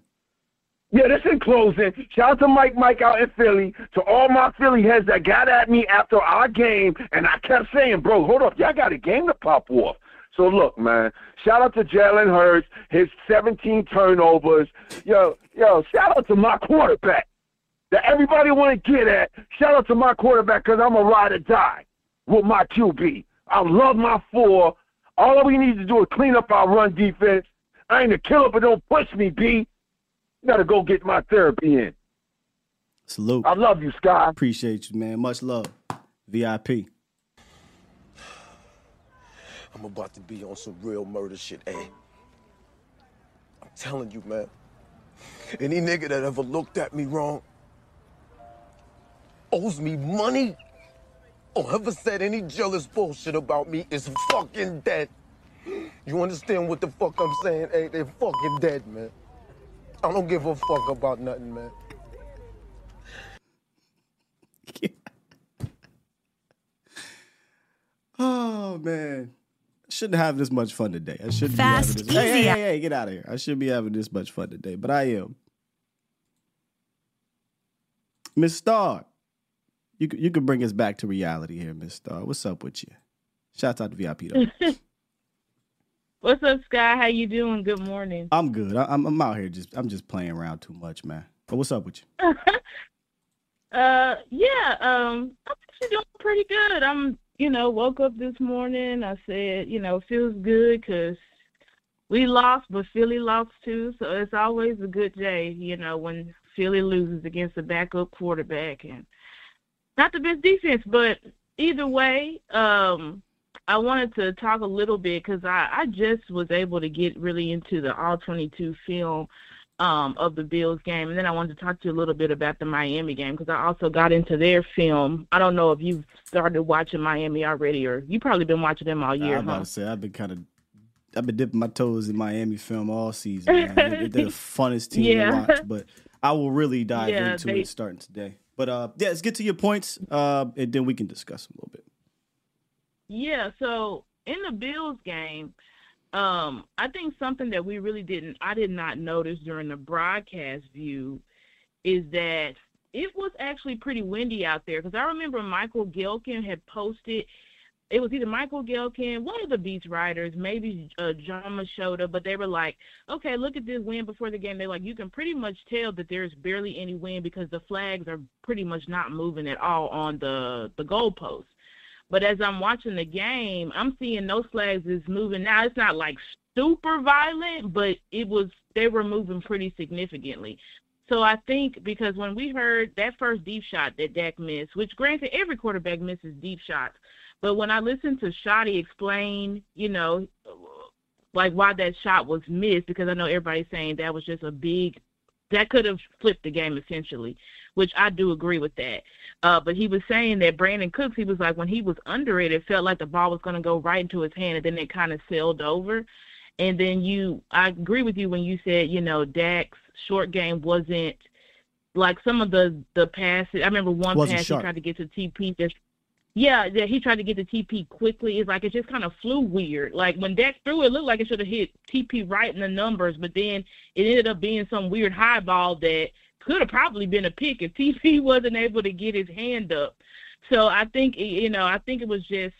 Yeah, this in closing. Shout out to Mike Mike out in Philly, to all my Philly heads that got at me after our game, and I kept saying, bro, hold up, y'all got a game to pop off. So look, man, shout out to Jalen Hurts, his 17 turnovers. Yo, yo, shout out to my quarterback that everybody want to get at. Shout out to my quarterback because I'm a ride or die with my QB. I love my four. All we need to do is clean up our run defense. I ain't a killer, but don't push me, B. You gotta go get my therapy in.
Salute.
I love you, Sky.
Appreciate you, man. Much love. VIP.
I'm about to be on some real murder shit, eh? I'm telling you, man. Any nigga that ever looked at me wrong owes me money or ever said any jealous bullshit about me is fucking dead. You understand what the fuck I'm saying? Hey, they're fucking dead, man. I don't give a fuck about nothing, man.
Oh man. I shouldn't have this much fun today. I shouldn't
Fast,
be having this. Hey, hey,
easy.
hey, hey, get out of here. I shouldn't be having this much fun today, but I am. Miss Star. You could you could bring us back to reality here, Miss Star. What's up with you? Shout out to VIP though.
What's up, Sky? How you doing? Good morning.
I'm good. I, I'm I'm out here just I'm just playing around too much, man. But what's up with you?
Uh, yeah. Um, I'm actually doing pretty good. I'm, you know, woke up this morning. I said, you know, feels good because we lost, but Philly lost too. So it's always a good day, you know, when Philly loses against a backup quarterback and not the best defense, but either way, um, I wanted to talk a little bit because I, I just was able to get really into the all 22 film um, of the Bills game. And then I wanted to talk to you a little bit about the Miami game because I also got into their film. I don't know if you've started watching Miami already or you probably been watching them all year,
I'm about
huh?
to say I've been kind of I've been dipping my toes in Miami film all season. They're the funnest team
Yeah.
to watch, but I will really dive
Yeah,
into
they-
it starting today. But uh, yeah, let's get to your points, uh, and then we can discuss a little bit.
Yeah, so in the Bills game, um, I think something that we really didn't, I did not notice during the broadcast view is that it was actually pretty windy out there because I remember Michael Gehlken had posted. It was either Michael Gehlken, one of the beats writers, maybe uh, Jon Machota, but they were like, "Okay, look at this wind before the game." They're like, "You can pretty much tell that there's barely any wind because the flags are pretty much not moving at all on the the goalpost." But as I'm watching the game, I'm seeing those flags is moving. Now it's not like super violent, but it was they were moving pretty significantly. So I think because when we heard that first deep shot that Dak missed, which granted every quarterback misses deep shots, but when I listened to Schotty explain, you know, like why that shot was missed, because I know everybody's saying that was just a big that could have flipped the game essentially, which I do agree with that. Uh, but he was saying that Brandin Cooks, he was like when he was under it, it felt like the ball was going to go right into his hand, and then it kind of sailed over. And then you, I agree with you when you said, you know, Dak's short game wasn't like some of the the passes. I remember one
Wasn't
pass
sharp.
he tried to get to TP just. Yeah, yeah, he tried to get the TP quickly. It's like it just kind of flew weird. Like when Dak threw it, it looked like it should have hit TP right in the numbers, but then it ended up being some weird high ball that could have probably been a pick if TP wasn't able to get his hand up. So I think you know, I think it was just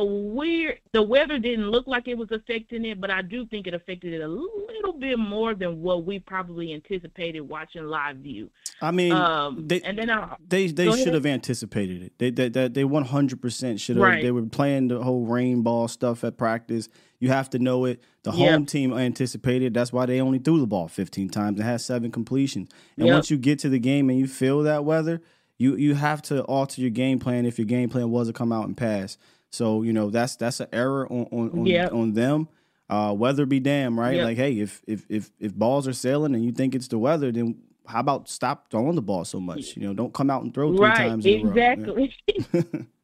a weird. The weather didn't look like it was affecting it, but I do think it affected it a little bit more than what we probably anticipated watching live view.
I mean,
Um,
they
and then I,
they they should
ahead.
have anticipated it. They they they, they 100% should have.
Right.
They were playing the whole rain ball stuff at practice. You have to know it. The
Yep.
home team anticipated. That's why they only threw the ball 15 times and had seven completions. And
Yep.
once you get to the game and you feel that weather, you you have to alter your game plan if your game plan was to come out and pass. So you know that's that's an error on on on,
Yep.
on them. Uh, weather be damn, right?
Yep.
Like, hey, if if if if balls are sailing and you think it's the weather, then how about stop throwing the ball so much? You know, don't come out and throw three
right,
times a. Yeah.
exactly.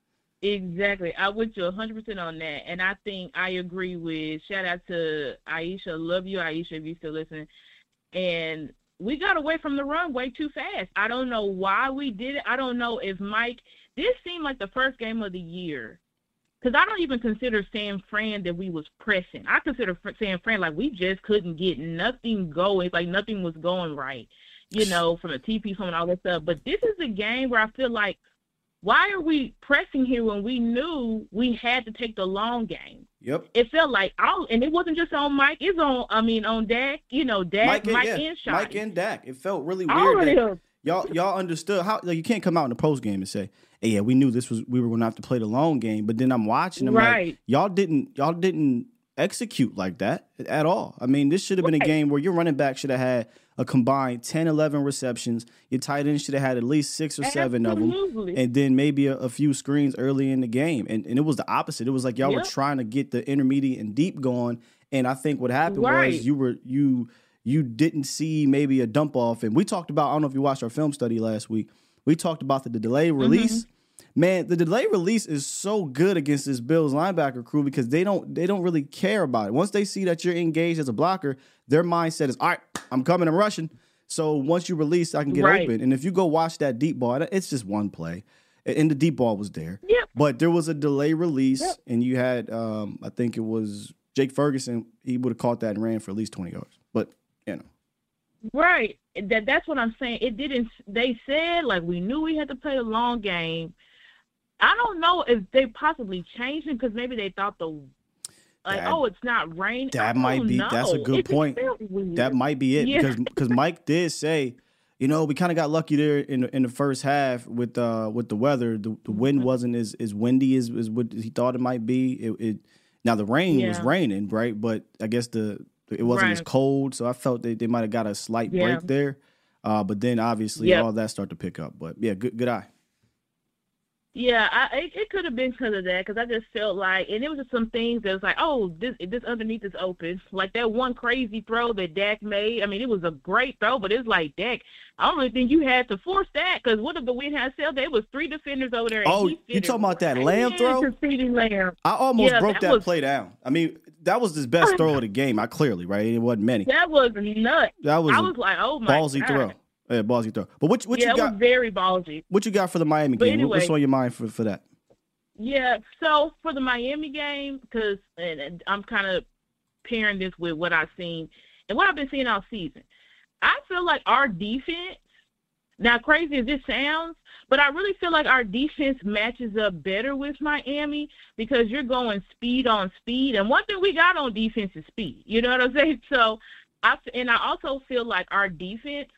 Exactly. I with you 100% on that. And I think I agree with, shout out to Aisha. Love you, Aisha, if you still listening. And we got away from the run way too fast. I don't know why we did it. I don't know if Mike, this seemed like the first game of the year. Because I don't even consider San Fran that we was pressing. I consider San Fran like we just couldn't get nothing going. It's like nothing was going right, you know, from the TP, from and all that stuff. But this is a game where I feel like why are we pressing here when we knew we had to take the long game?
Yep.
It felt like all, and it wasn't just on Mike. It's on, I mean, on Dak. You know, Dak, Mike,
yeah,
and Schotty.
Mike and Dak. It felt really weird.
All
of
them.
y'all y'all understood how like you can't come out in the post game and say, "Hey, yeah, we knew this was we were going to have to play the long game." But then I'm watching them
Right.
like y'all didn't y'all didn't execute like that at all. I mean, this should have been a game where your running back should have had a combined 10, 11 receptions. Your tight end should have had at least six or seven of them, and then maybe a, a few screens early in the game. And and it was the opposite. It was like y'all were trying to get the intermediate and deep going. And I think what happened
Right.
was you were you you didn't see maybe a dump off. And we talked about, I don't know if you watched our film study last week. We talked about the, delay
Mm-hmm.
release. Man, the delay release is so good against this Bills linebacker crew because they don't they don't really care about it. Once they see that you're engaged as a blocker, their mindset is, all right, I'm coming, I'm rushing. So once you release, I can get
Right.
open. And if you go watch that deep ball, it's just one play. And the deep ball was there.
Yep.
But there was a delay release,
Yep.
and you had um, I think it was Jake Ferguson, he would have caught that and ran for at least 20 yards. But you know.
Right. That that's what I'm saying. It didn't. They said like we knew we had to play a long game. I don't know if they possibly changed it because maybe they thought the like
That-
oh it's not rain.
That might be. That's a good
It
point. That might be it
Yeah.
because because Mike did say, you know, we kind of got lucky there in the, in the first half with uh with the weather. The, the wind
Mm-hmm.
wasn't as as windy as, as what he thought it might be. It, it now the rain was raining, right? But I guess the it wasn't as cold, so I felt they, they might have got a slight
Yeah.
break there. Uh, but then obviously
Yep.
all that start to pick up. But yeah, good good eye.
Yeah, I, it, it could have been because of that. Because I just felt like, and it was just some things that was like, oh, this this underneath is open. Like that one crazy throw that Dak made. I mean, it was a great throw, but it's like Dak. I don't really think you had to force that because what if the wind had sailed? There was three defenders over there.
Oh, you talking about that lamb throw?
Lamb.
I almost
Yeah,
broke
that
that,
was-
play down. I mean, that was his best throw of the game. I clearly right. It wasn't many.
That was nuts.
That was
I was like, oh my
ballsy
god.
throw. Yeah, ballsy throw. But what what
yeah,
you got?
was very ballsy.
What you got for the Miami
But
game? What- What's
anyway.
on your mind for, for that?
Yeah, so for the Miami game, because and, and I'm kind of pairing this with what I've seen and what I've been seeing all season. I feel like our defense, now crazy as this sounds, but I really feel like our defense matches up better with Miami because you're going speed on speed. And one thing we got on defense is speed. You know what I'm saying? So, I, and I also feel like our defense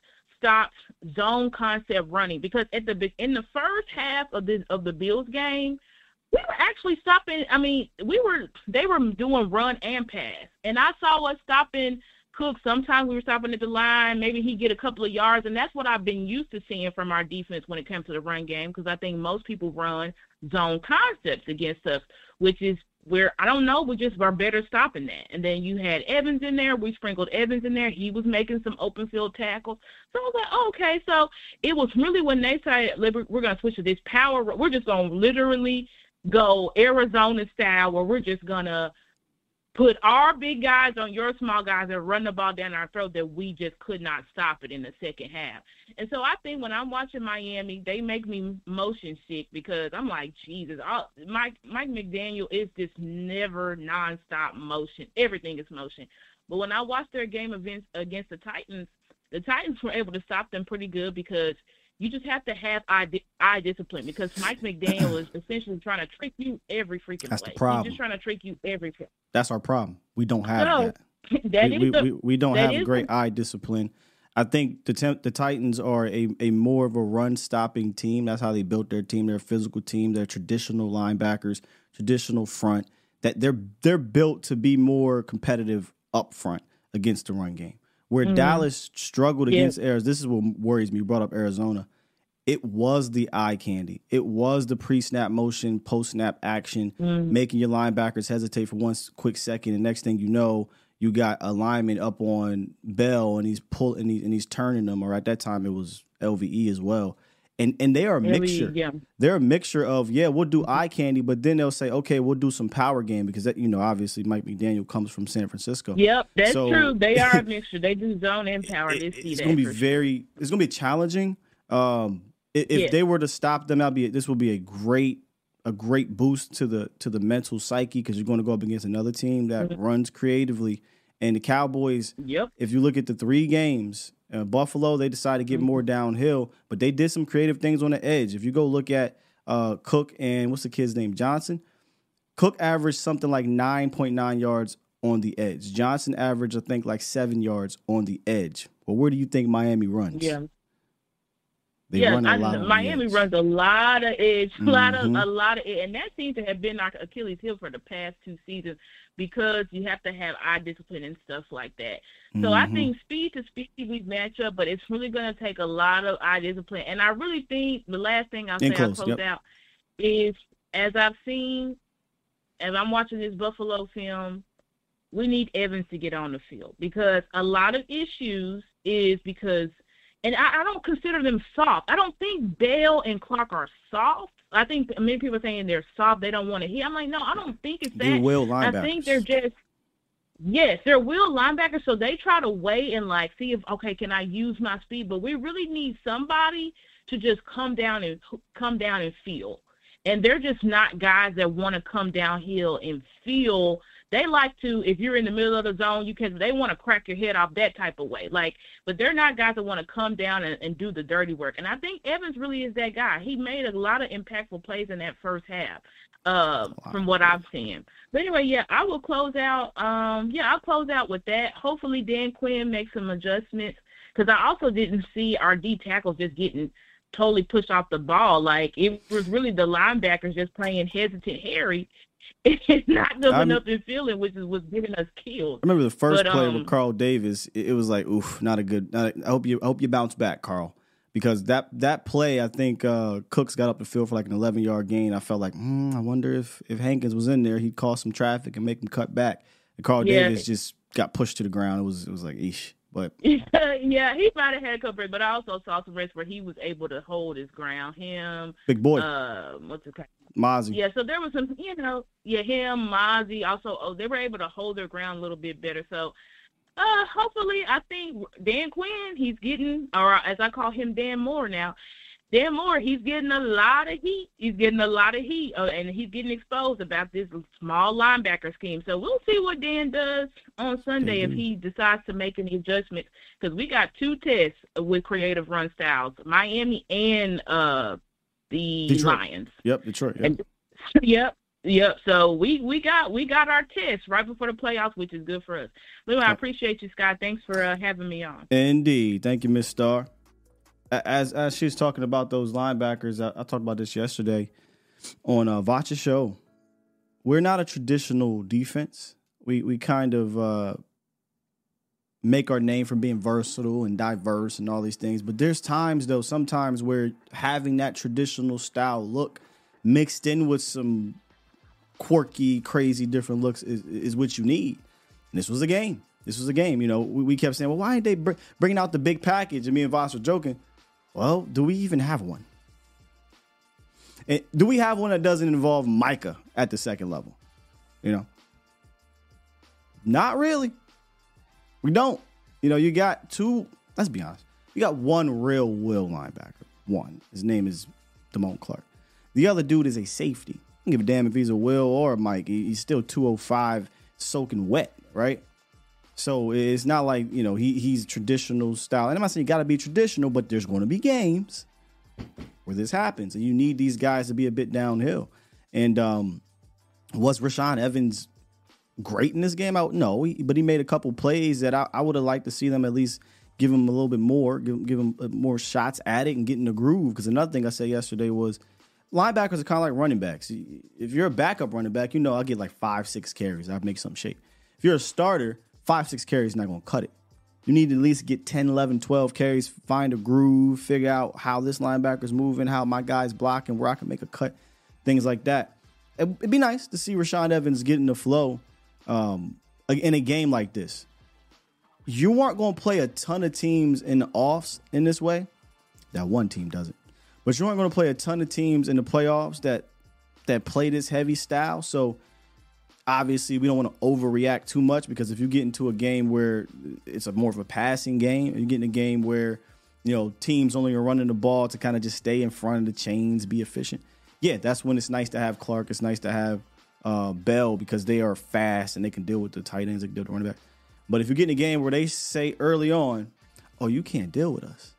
stops zone concept running because at the in the first half of the of the Bills game, we were actually stopping. I mean, we were they were doing run and pass, and I saw us stopping Cook. Sometimes we were stopping at the line. Maybe he get a couple of yards, and that's what I've been used to seeing from our defense when it comes to the run game. Because I think most people run zone concepts against us, which is where I don't know, we just are better stopping that. And then you had Evans in there. We sprinkled Evans in there. He was making some open field tackles. So I was like, oh, okay. So it was really when they said we're going to switch to this power. We're just going to literally go Arizona style, where we're just to put our big guys on your small guys and run the ball down our throat that we just could not stop it in the second half. And so I think when I'm watching Miami, they make me motion sick because I'm like, Jesus, all, Mike Mike McDaniel is just never nonstop motion. Everything is motion. But when I watched their game against against the Titans, the Titans were able to stop them pretty good because – you just have to have eye, di- eye discipline because Mike McDaniel is essentially trying to trick you every freaking
That's
way.
the problem.
He's just trying to trick you every.
That's our problem. We don't have that.
that
we,
is
we,
the-
we, we don't have great
the-
eye discipline. I think the temp, the Titans are a, a more of a run stopping team. That's how they built their team. They're a physical team. They're traditional linebackers, traditional front. That they're they're built to be more competitive up front against the run game. Where
Mhm.
Dallas struggled
Yeah.
against Arizona. This is what worries me. You brought up Arizona. It was the eye candy. It was the pre snap motion, post snap action,
Mhm.
making your linebackers hesitate for one quick second. And next thing you know, you got a lineman up on Bell and he's pulling and, he, and he's turning them. Or at that time, it was LVE as well. And and they are a mixture.
yeah.
They're a mixture of yeah, we'll do eye candy, but then they'll say, okay, we'll do some power game because that you know obviously Mike McDaniel comes from San Francisco.
Yep, that's
So-
true. They are a mixture. They do zone and power. They see
it's going to be
for sure.
very it's going to be challenging um if they were to stop them that'd be this will be a great a great boost to the to the mental psyche because you're going to go up against another team that
Mhm.
runs creatively and the cowboys
Yep.
if you look at the three games uh, buffalo they decided to get more downhill but they did some creative things on the edge. If you go look at uh cook and what's the kid's name? Johnson? Cook averaged something like 9.9 yards on the edge. Johnson averaged i think like seven yards on the edge. Well where do you think miami runs?
Yeah.
they
yeah,
run a
I,
lot on
Miami runs a lot of edge, a lot of
Mhm.
a lot of and that seems to have been our Achilles heel for the past two seasons because you have to have eye discipline and stuff like that. So I
Mhm.
think speed to speed we match up, but it's really going to take a lot of eye discipline. And I really think the last thing I'll say,
In
I'll
close,
close
yep.
out, is as I've seen, as I'm watching this Buffalo film, we need Evans to get on the field because a lot of issues is because, and I, I don't consider them soft. I don't think Bell and Clark are soft. I think many people are saying they're soft. They don't want to hit. I'm like, no, I don't think it's that.
They're will
I think they're just Yes, they're will linebackers, so they try to weigh and like see if okay, can I use my speed? But we really need somebody to just come down and come down and feel. And they're just not guys that want to come downhill and feel. They like to, if you're in the middle of the zone, you can. They want to crack your head off that type of way. Like, but they're not guys that want to come down and, and do the dirty work. And I think Evans really is that guy. He made a lot of impactful plays in that first half uh, from what I've seen. But anyway, yeah, I will close out. Um, yeah, I'll close out with that. Hopefully, Dan Quinn makes some adjustments because I also didn't see our D tackles just getting totally pushed off the ball. Like it was really the linebackers just playing hesitant Harry. It's not
I'm-
up and feeling, which is what's giving us kills.
I remember the first
But,
play
um,
with Carl Davis. It, it was like, oof, not a good. Not a, I hope you I hope you bounce back, Carl, because that that play, I think uh, Cooks got up the field for like an 11 yard gain. I felt like, hmm, I wonder if if Hankins was in there, he'd cause some traffic and make him cut back. And Carl
Yeah.
Davis just got pushed to the ground. It was it was like, eesh. But
yeah, he might have had a couple, breaks, but I also saw some race where he was able to hold his ground. Him,
Big boy.
Uh, what's it called?
Mazi.
Yeah, so there was some, you know, yeah, him, Mazi, also, oh, they were able to hold their ground a little bit better. So, uh, hopefully, I think Dan Quinn, he's getting, or as I call him, Dan Moore now. Dan Moore, he's getting a lot of heat. He's getting a lot of heat, uh, and he's getting exposed about this small linebacker scheme. So we'll see what Dan does on Sunday mm-hmm. if he decides to make any adjustments. Because we got two tests with creative run styles: Miami and uh, the
Detroit.
Lions.
Yep, Detroit. Yep.
And, yep. Yep. So we we got we got our test right before the playoffs, which is good for us. Lou, I appreciate you, Scott. Thanks for uh, having me on.
Indeed. Thank you, Miss Star. As as she was talking about those linebackers, I, I talked about this yesterday on uh, Vacha show. We're not a traditional defense. We we kind of uh, make our name from being versatile and diverse and all these things. But there's times though, sometimes where having that traditional style look mixed in with some quirky, crazy, different looks is, is what you need. And this was a game. This was a game. You know, we, we kept saying, well, why ain't they br- bringing out the big package? And me and Voss were joking. Well, do we even have one? Do we have one that doesn't involve Micah at the second level? You know, not really. We don't. You know, you got two. Let's be honest. You got one real will linebacker. One. His name is Damone Clark. The other dude is a safety don't give a damn if he's a Will or a Mike. He's still 205 soaking wet, right? So it's not like, you know, he he's traditional style. And I'm not saying you got to be traditional, but there's going to be games where this happens. And you need these guys to be a bit downhill. And um, was Rashaan Evans great in this game? Out no, he, but he made a couple plays that I, I would have liked to see them at least give him a little bit more, give, give him uh, more shots at it and get in the groove. Because another thing I said yesterday was – linebackers are kind of like running backs. If you're a backup running back, you know I'll get like five, six carries. I'll make some shape. If you're a starter, five, six carries not going to cut it. You need to at least get 10, 11, 12 carries, find a groove, figure out how this linebacker's moving, how my guy's blocking, where I can make a cut, things like that. It'd be nice to see Rashaan Evans getting the flow um, in a game like this. You aren't going to play a ton of teams in the offs in this way. That one team doesn't. But you aren't going to play a ton of teams in the playoffs that that play this heavy style. So obviously, we don't want to overreact too much because if you get into a game where it's a more of a passing game, you get in a game where you know teams only are running the ball to kind of just stay in front of the chains, be efficient. Yeah, that's when it's nice to have Clark. It's nice to have uh, Bell because they are fast and they can deal with the tight ends, they can deal with the running back. But if you get in a game where they say early on, "Oh, you can't deal with us,"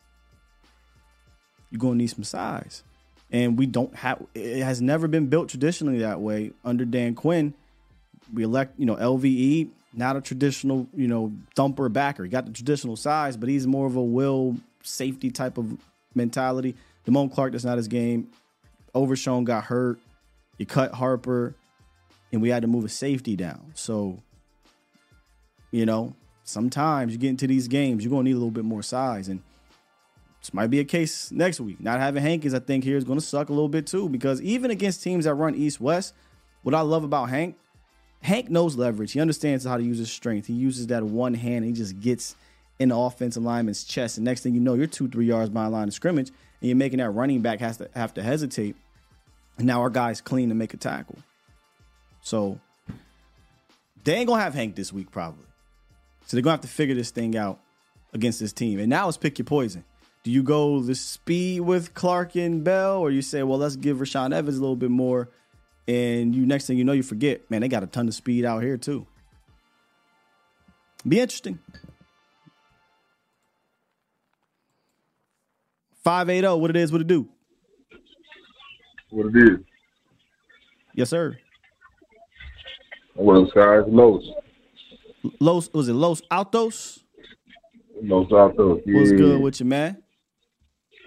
you're going to need some size. And we don't have, it has never been built traditionally that way under Dan Quinn. We elect, you know, LVE, not a traditional, you know, thumper backer. He got the traditional size, but he's more of a will safety type of mentality. Damone Clark, that's not his game. Overshown got hurt. You cut Harper, and we had to move a safety down. So, you know, sometimes you get into these games, you're going to need a little bit more size. And this might be a case next week. Not having Hankins, I think, here is going to suck a little bit too, because even against teams that run east west, what I love about Hank, Hank knows leverage. He understands how to use his strength. He uses that one hand and he just gets in the offensive lineman's chest. And next thing you know, you're two, three yards behind line of scrimmage, and you're making that running back has to have to hesitate. And now our guy's clean to make a tackle. So they ain't gonna have Hank this week, probably. So they're gonna have to figure this thing out against this team. And now it's pick your poison do you go the speed with Clark and Bell, or you say, well, let's give Rashaan Evans a little bit more, and you next thing you know, you forget, man, they got a ton of speed out here too. Be interesting. 580, what it is, what it do?
What it is.
Yes, sir.
What guys? Los.
Los, was it Los Altos?
Los Altos.
Yeah. What's good with you, man?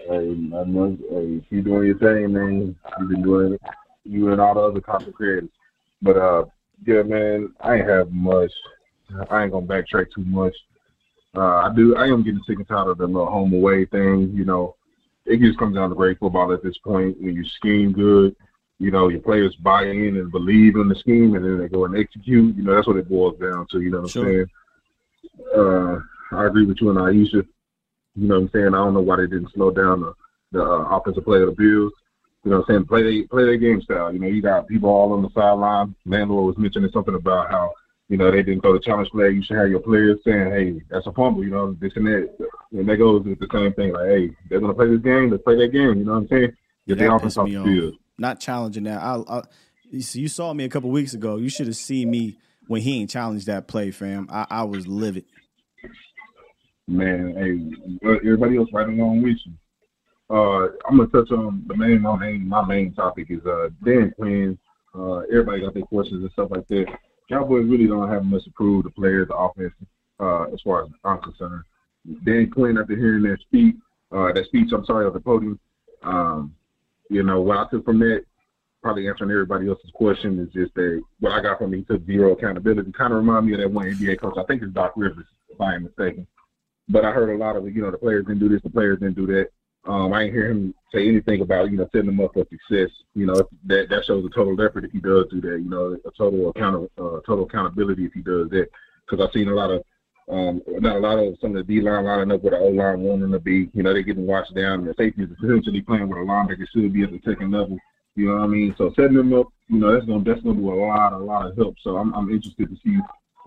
Hey, man, hey, keep doing your thing, man. You've been doing it. You and all the other content creators. But uh, yeah, man, I ain't have much. I ain't gonna backtrack too much. Uh, I do. I am getting sick and tired of the little home away thing. You know, it just comes down to great football at this point. When you scheme good, you know, your players buy in and believe in the scheme, and then they go and execute. You know, that's what it boils down to. You know what I'm saying? Uh, I agree with you and Aisha. You know what I'm saying? I don't know why they didn't slow down the, the uh, offensive play of the Bills. You know what I'm saying? Play they play their game style. You know, you got people all on the sideline. Landlord was mentioning something about how, you know, they didn't throw the challenge flag. You should have your players saying, hey, that's a fumble, you know, this and that. And that goes with the same thing. Like, hey, they're gonna play this game. Let's play that game. You know what I'm saying? Get the offense off the field.
Not challenging that. I, I you saw me a couple weeks ago. You should have seen me when he ain't challenged that play, fam. I, I was livid.
Man, hey, everybody else right along with you. Uh, I'm gonna touch on the main, my main, my main topic is uh Dan Quinn. Uh, everybody got their questions and stuff like that. Cowboys really don't have much to prove. The players, the offense, uh, as far as I'm concerned. Dan Quinn, after hearing that speech, uh, that speech, I'm sorry, of the podium, um, you know, what I took from that, probably answering everybody else's question, is just that what I got from him, he took zero accountability. Kind of remind me of that one NBA coach. I think it's Doc Rivers, if I am mistaken. But I heard a lot of, you know, the players didn't do this, the players didn't do that. Um, I didn't hear him say anything about, you know, setting them up for success. You know, that that shows a total effort if he does do that. You know, a total account, uh, total accountability if he does that. Because I've seen a lot of, um, not a lot of some of the D line lining up with the O line wanting to be. You know, they're getting watched down. And the safeties essentially playing with a linebacker should be at the second level. You know what I mean? So setting them up, you know, that's gonna that's gonna do a lot, a lot of help. So I'm I'm interested to see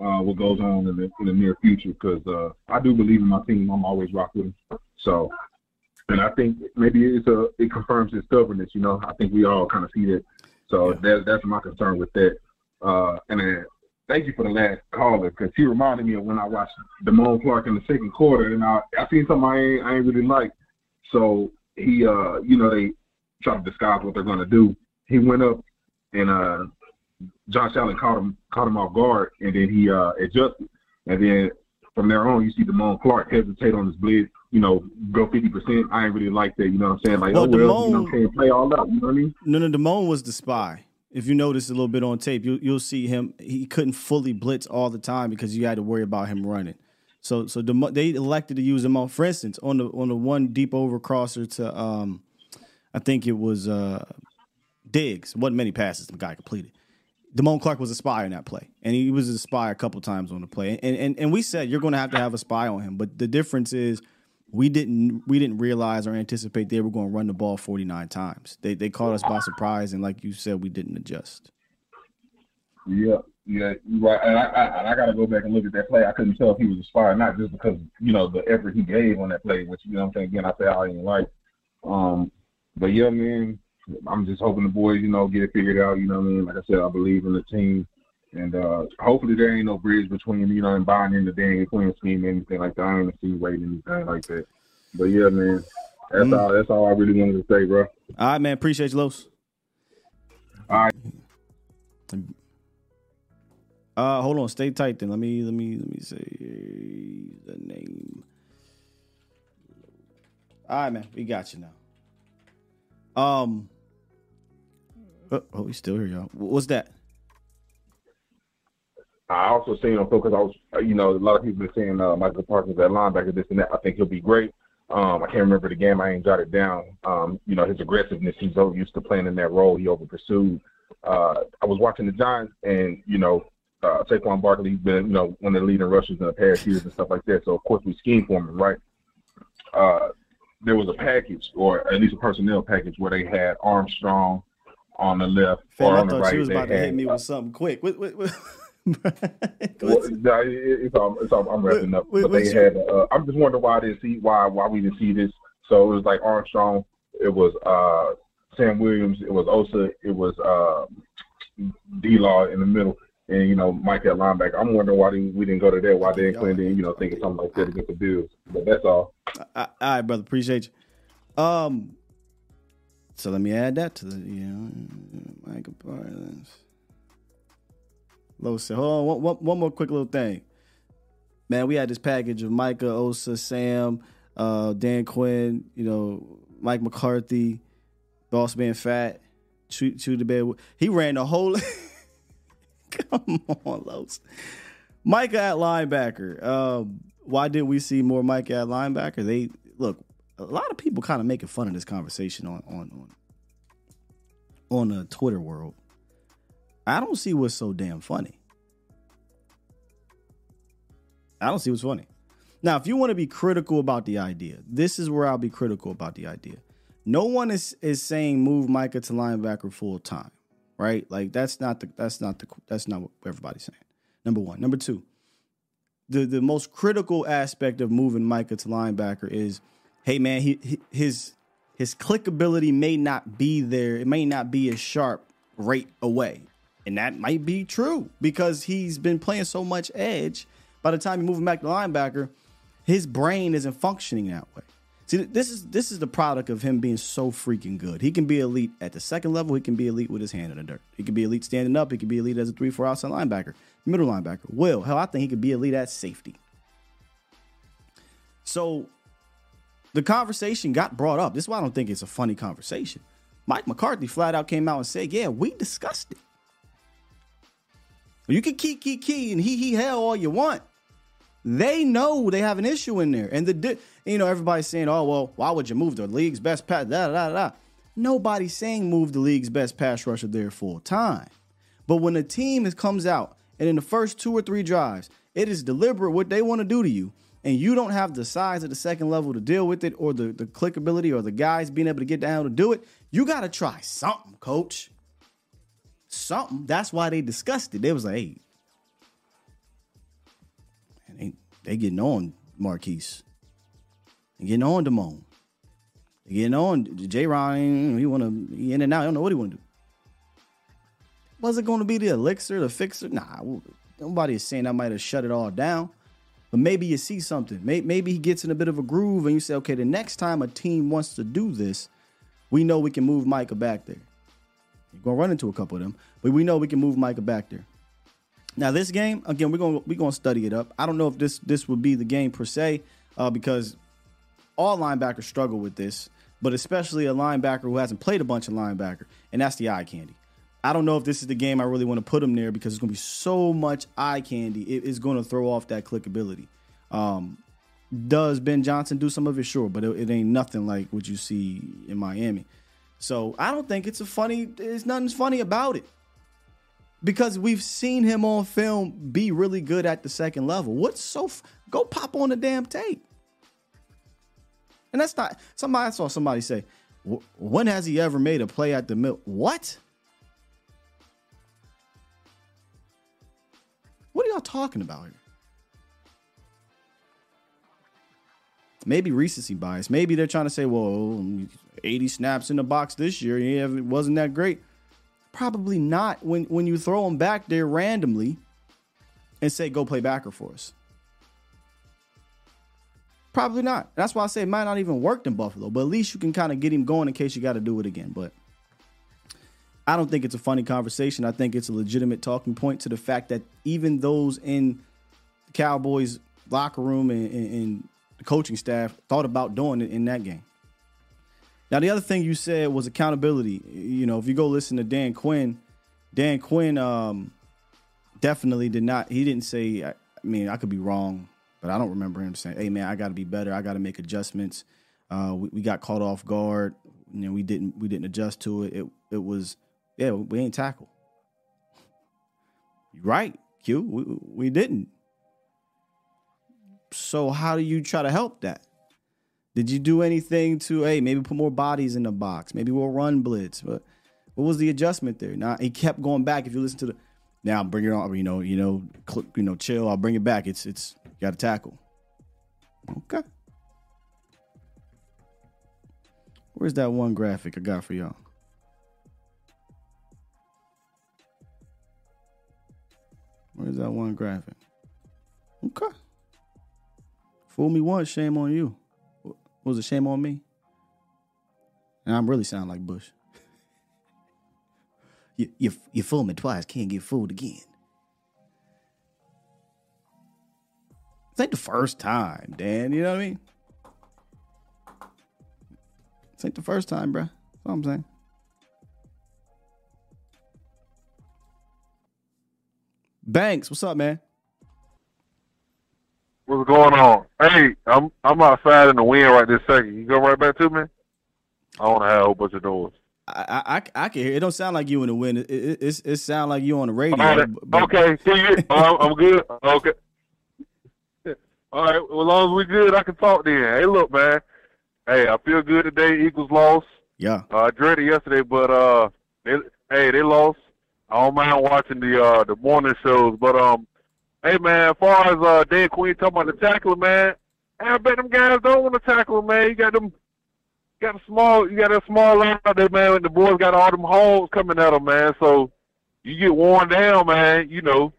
uh, what goes on in the in the near future because uh, I do believe in my team. I'm always rock with them. So, and I think maybe it's a it confirms his stubbornness. You know, I think we all kind of see that. So that that's my concern with that. Uh, and then thank you for the last caller because he reminded me of when I watched Damone Clark in the second quarter, and I I seen something I ain't, I ain't really like. So he uh you know they try to disguise what they're gonna do. He went up and uh Josh Allen caught him caught him off guard, and then he uh, adjusted. And then from there on, you see Damone Clark hesitate on his blitz. You know, go fifty percent. I ain't really like that. You know what I'm saying? Like,
Well,
oh well, you know,
Damone-
can't play all out. You know what I mean?
No, no, Damone was the spy. If you notice a little bit on tape, you, you'll see him. He couldn't fully blitz all the time because you had to worry about him running. So, so Damo- they elected to use him on. For instance, on the on the one deep over crosser to, um, I think it was uh, Diggs. wasn't many passes the guy completed. Damone Clark was a spy in that play, and he was a spy a couple times on the play. And and and we said you're going to have to have a spy on him, but the difference is we didn't we didn't realize or anticipate they were going to run the ball 49 times. They they caught us by surprise, and like you said, we didn't adjust.
Yeah, yeah, right. And I, I, I got to go back and look at that play. I couldn't tell if he was inspired, not just because you know the effort he gave on that play, which you know what I'm saying. Again, I say I didn't like. Um, but yeah, man, I'm just hoping the boys, you know, get it figured out. You know what I mean? Like I said, I believe in the team, and uh hopefully there ain't no bridge between you know and buying into the Daniel Quinn scheme or anything like that. I ain't insinuating anything like that. But yeah, man, that's
Mm.
all. That's all I really wanted to say, bro.
All right, man. Appreciate you, Los.
All right.
Uh, hold on. Stay tight. Then let me let me let me say the name. All right, man. We got you now. Um. Oh, oh he's still here, y'all. Wh- What's that?
I also seen him because I was, uh, you know, a lot of people been saying uh, Micah Parsons at linebacker, this and that. I think he'll be great. Um, I can't remember the game. I ain't jotted down. Um, you know, his aggressiveness. He's so used to playing in that role. He over pursued. Uh, I was watching the Giants, and you know, uh, Saquon Barkley's been, you know, one of the leading rushers in the past years and stuff like that. So of course we scheme for him, right? Uh, there was a package, or at least a personnel package, where they had Armstrong on the left
Fam,
or
I
on the
thought
right.
she was about to hit me
uh,
with something quick. What, what, what?
well, nah, it- it's it's I'm wrapping up.
wait,
but they had. Uh, I'm just wondering why didn't see why why we didn't see this. So it was like Armstrong. It was uh, Sam Williams. It was Osa. It was uh, D Law in the middle, and you know Mike at linebacker. I'm wondering why didn't, we didn't go to that. Why they Quinn didn't you know think of something like that against the Bills? But that's all.
all right, brother. Appreciate you. Um. So let me add that to the you know Micah Parsons. Low said, hold on, one, one, more quick little thing. Man, we had this package of Micah, Osa, Sam, uh, Dan Quinn, you know, Mike McCarthy, Boss Man Fat, Chew, Chew the Bed. He ran the whole. Come on, Los. Micah at linebacker. Um, why didn't we see more Micah at linebacker? They look. A lot of people kind of making fun of this conversation on on on on the Twitter world. I don't see what's so damn funny. I don't see what's funny. Now, if you want to be critical about the idea, this is where I'll be critical about the idea. No one is is saying move Micah to linebacker full time, right? Like that's not the that's not the that's not what everybody's saying. Number one. Number two. the the most critical aspect of moving Micah to linebacker is, hey man, he, he his his clickability may not be there. It may not be as sharp right away, and that might be true because he's been playing so much edge. By the time you move him back to linebacker, his brain isn't functioning that way. See, this is this is the product of him being so freaking good. He can be elite at the second level. He can be elite with his hand in the dirt. He can be elite standing up. He can be elite as a three, four outside linebacker, middle linebacker. Will hell, I think he could be elite at safety. So, the conversation got brought up. This is why I don't think it's a funny conversation. Mike McCarthy flat out came out and said, "Yeah, we discussed it. You can key, key, key, and he, he, hell all you want." They know they have an issue in there, and the you know everybody's saying, "Oh well, why would you move the league's best pass?" Da da da. Nobody's saying move the league's best pass rusher there full time, but when a team is, comes out and in the first two or three drives, it is deliberate what they want to do to you, and you don't have the size of the second level to deal with it, or the the clickability, or the guys being able to get down to do it, you got to try something, coach. Something. That's why they discussed it. They was like, "Hey, they they getting on Marquise. They getting on Damone. They getting on J. Ryan. He want to in and out. I don't know what he want to do. Was it going to be the elixir, the fixer? Nah, nobody is saying I might have shut it all down. But maybe you see something. Maybe he gets in a bit of a groove, and you say, okay, the next time a team wants to do this, we know we can move Micah back there. You're gonna run into a couple of them, but we know we can move Micah back there. Now this game, again, we're gonna we're gonna study it up. I don't know if this this would be the game per se, uh, because all linebackers struggle with this, but especially a linebacker who hasn't played a bunch of linebacker, and that's the eye candy. I don't know if this is the game I really want to put him there because it's gonna be so much eye candy. It is gonna throw off that clickability. Um, does Ben Johnson do some of it? Sure, but it, it ain't nothing like what you see in Miami. So I don't think it's a funny. There's nothing funny about it because we've seen him on film be really good at the second level. What's so f- go pop on the damn tape? And that's not somebody I saw somebody say, when has he ever made a play at the middle? What? What are y'all talking about here? Maybe recency bias. Maybe they're trying to say, well, 80 snaps in the box this year. Yeah, it wasn't that great. Probably not when when you throw him back there randomly and say go play backer for us. Probably not. That's why I say it might not even work in Buffalo, but at least you can kind of get him going in case you got to do it again. But I don't think it's a funny conversation. I think it's a legitimate talking point to the fact that even those in the Cowboys locker room and, and, and the coaching staff thought about doing it in that game. Now, the other thing you said was accountability. You know, if you go listen to Dan Quinn, Dan Quinn um, definitely did not. He didn't say. I mean, I could be wrong, but I don't remember him saying, "Hey, man, I got to be better. I got to make adjustments." Uh, we, we, got caught off guard. You know, we didn't we didn't adjust to it. It it was yeah, we ain't tackle. Right, Q. We, we didn't. So how do you try to help that? Did you do anything to hey maybe put more bodies in the box? Maybe we'll run blitz. But what was the adjustment there? Now he kept going back. If you listen to the now bring it on, you know, you know, cl- you know, chill. I'll bring it back. It's it's got to tackle. Okay. Where's that one graphic I got for y'all? Where's that one graphic? Okay. Fool me once, shame on you. Was it shame on me? And I'm really sound like Bush. you, you, you fooled me twice, can't get fooled again. It's ain't the first time, Dan. You know what I mean? It's ain't the first time, bro. That's all I'm saying. Banks, what's up, man?
What's going on? Hey, I'm I'm outside in the wind right this second. You go right back to me. I want to have a whole bunch of doors.
I, I I can hear. It don't sound like you in the wind. It it, it, it sound like you on the radio.
Right.
but-
Okay, see you. oh, I'm good. Okay. All right. Well, as long as we good, I can talk then. Hey, look, man. Hey, I feel good today. Eagles lost.
Yeah.
Uh, I dreaded yesterday, but uh, they, hey, they lost. I don't mind watching the uh the morning shows, but um, hey man, as far as uh, Dan Quinn talking about the tackler, man, I bet them guys don't want to tackle him, man. You got them, got a small, you got a small line out there, man. And the boys got all them holes coming at them, man. So you get worn down, man. You know,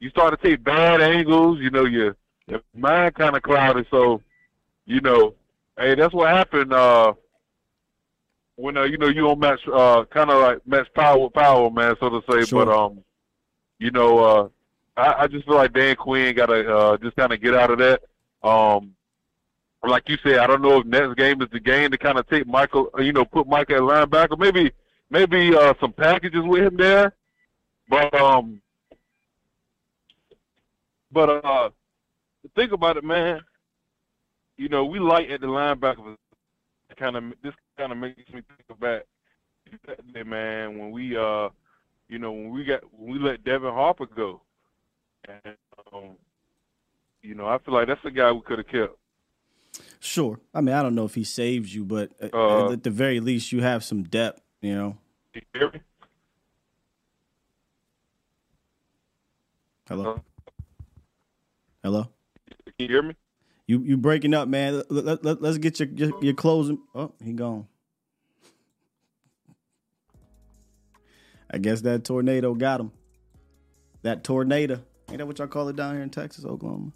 you start to take bad angles. You know, your your mind kind of clouded. So, you know, hey, that's what happened. Uh, when uh, you know you don't match, uh, kind of like match power with power, man, so to say.
Sure.
But um, you know, uh, I, I just feel like Dan Quinn got to uh, just kind of get out of that. Um, like you said, I don't know if next game is the game to kind of take Michael, uh, you know, put Mike at linebacker. Maybe, maybe uh, some packages with him there. But um, but uh, think about it, man. You know, we light at the linebacker. Kind of this kind of makes me think about that day, man, when we uh, you know, when we got when we let Devin Harper go, and um, you know, I feel like that's the guy we could have kept.
Sure. I mean, I don't know if he saves you, but at-
Uh,
at the very least, you have some depth. You know.
You hear me?
Hello. Hello.
Can you hear me?
You you breaking up, man. Let, let, let, us get your, your your closing. Oh, he gone. I guess that tornado got him. That tornado. Ain't that what y'all call it down here in Texas, Oklahoma?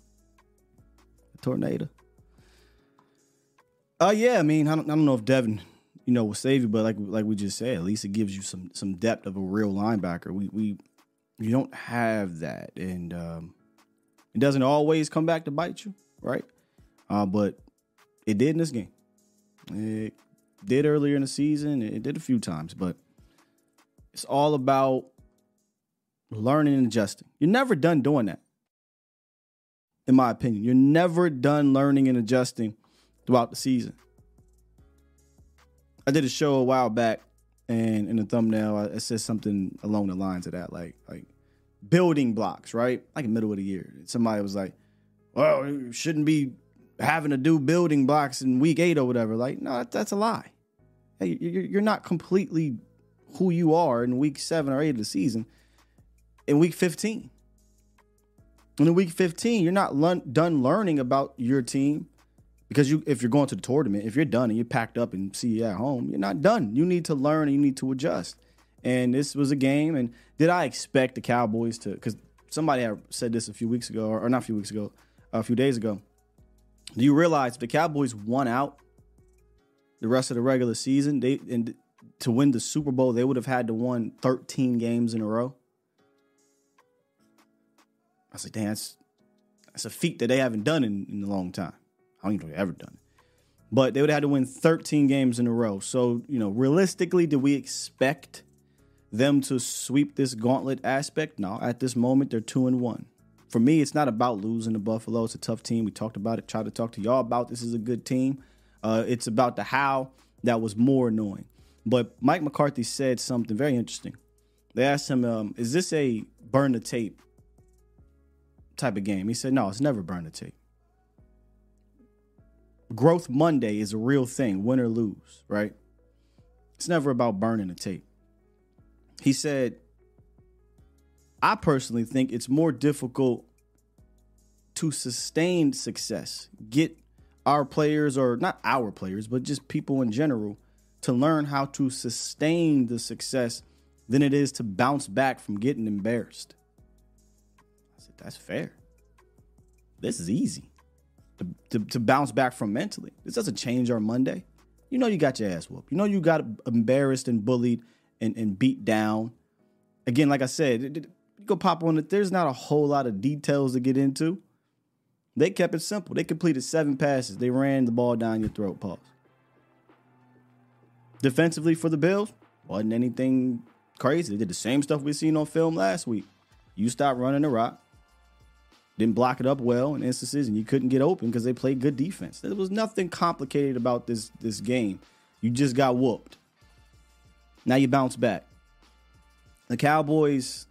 A tornado. Uh yeah, I mean, I don't, I don't know if Devin, you know, will save you, but like like we just said, at least it gives you some some depth of a real linebacker. We we you don't have that, and um, it doesn't always come back to bite you, right? Uh, but it did in this game. It did earlier in the season. It did a few times, but it's all about learning and adjusting. You're never done doing that, in my opinion. You're never done learning and adjusting throughout the season. I did a show a while back, and in the thumbnail, I- it says something along the lines of that, like like building blocks, right? Like middle of the year, somebody was like, "Well, you shouldn't be having to do building blocks in week eight or whatever." Like, no, that- that's a lie. Hey, you're not completely who you are in week seven or eight of the season. In week fifteen, and in week fifteen, you're not learn, done learning about your team because you if you're going to the tournament, if you're done and you're packed up and see you at home, you're not done. You need to learn and you need to adjust. And this was a game. And did I expect the Cowboys to? Because somebody said this a few weeks ago, or, or not a few weeks ago, a few days ago. Do you realize if the Cowboys won out the rest of the regular season, they and to win the Super Bowl, they would have had to won 13 games in a row. I was like, damn, that's, that's a feat that they haven't done in, in a long time. I don't even know if they've ever done it. But they would have had to win 13 games in a row. So, you know, realistically, do we expect them to sweep this gauntlet aspect? No. At this moment, they're two and one. For me, it's not about losing to Buffalo. It's a tough team. We talked about it, tried to talk to y'all about this is a good team. Uh, it's about the how that was more annoying. But Mike McCarthy said something very interesting. They asked him, um, is this a burn the tape type of game? He said, no, it's never burn the tape. Growth Monday is a real thing, win or lose, right? It's never about burning the tape. He said, I personally think it's more difficult to sustain success, get our players, or not our players, but just people in general, to learn how to sustain the success than it is to bounce back from getting embarrassed. Said, that's fair. This is easy to, to, to bounce back from mentally. This doesn't change our Monday. You know you got your ass whooped. You know you got embarrassed and bullied and, and beat down. Again, like I said, you go pop on it. There's not a whole lot of details to get into. They kept it simple. They completed seven passes. They ran the ball down your throat. Pause. Defensively for the Bills, wasn't anything crazy. They did the same stuff we seen on film last week. You stopped running the rock, didn't block it up well in instances, and you couldn't get open because they played good defense. There was nothing complicated about this this game. You just got whooped. Now you bounce back. The Cowboys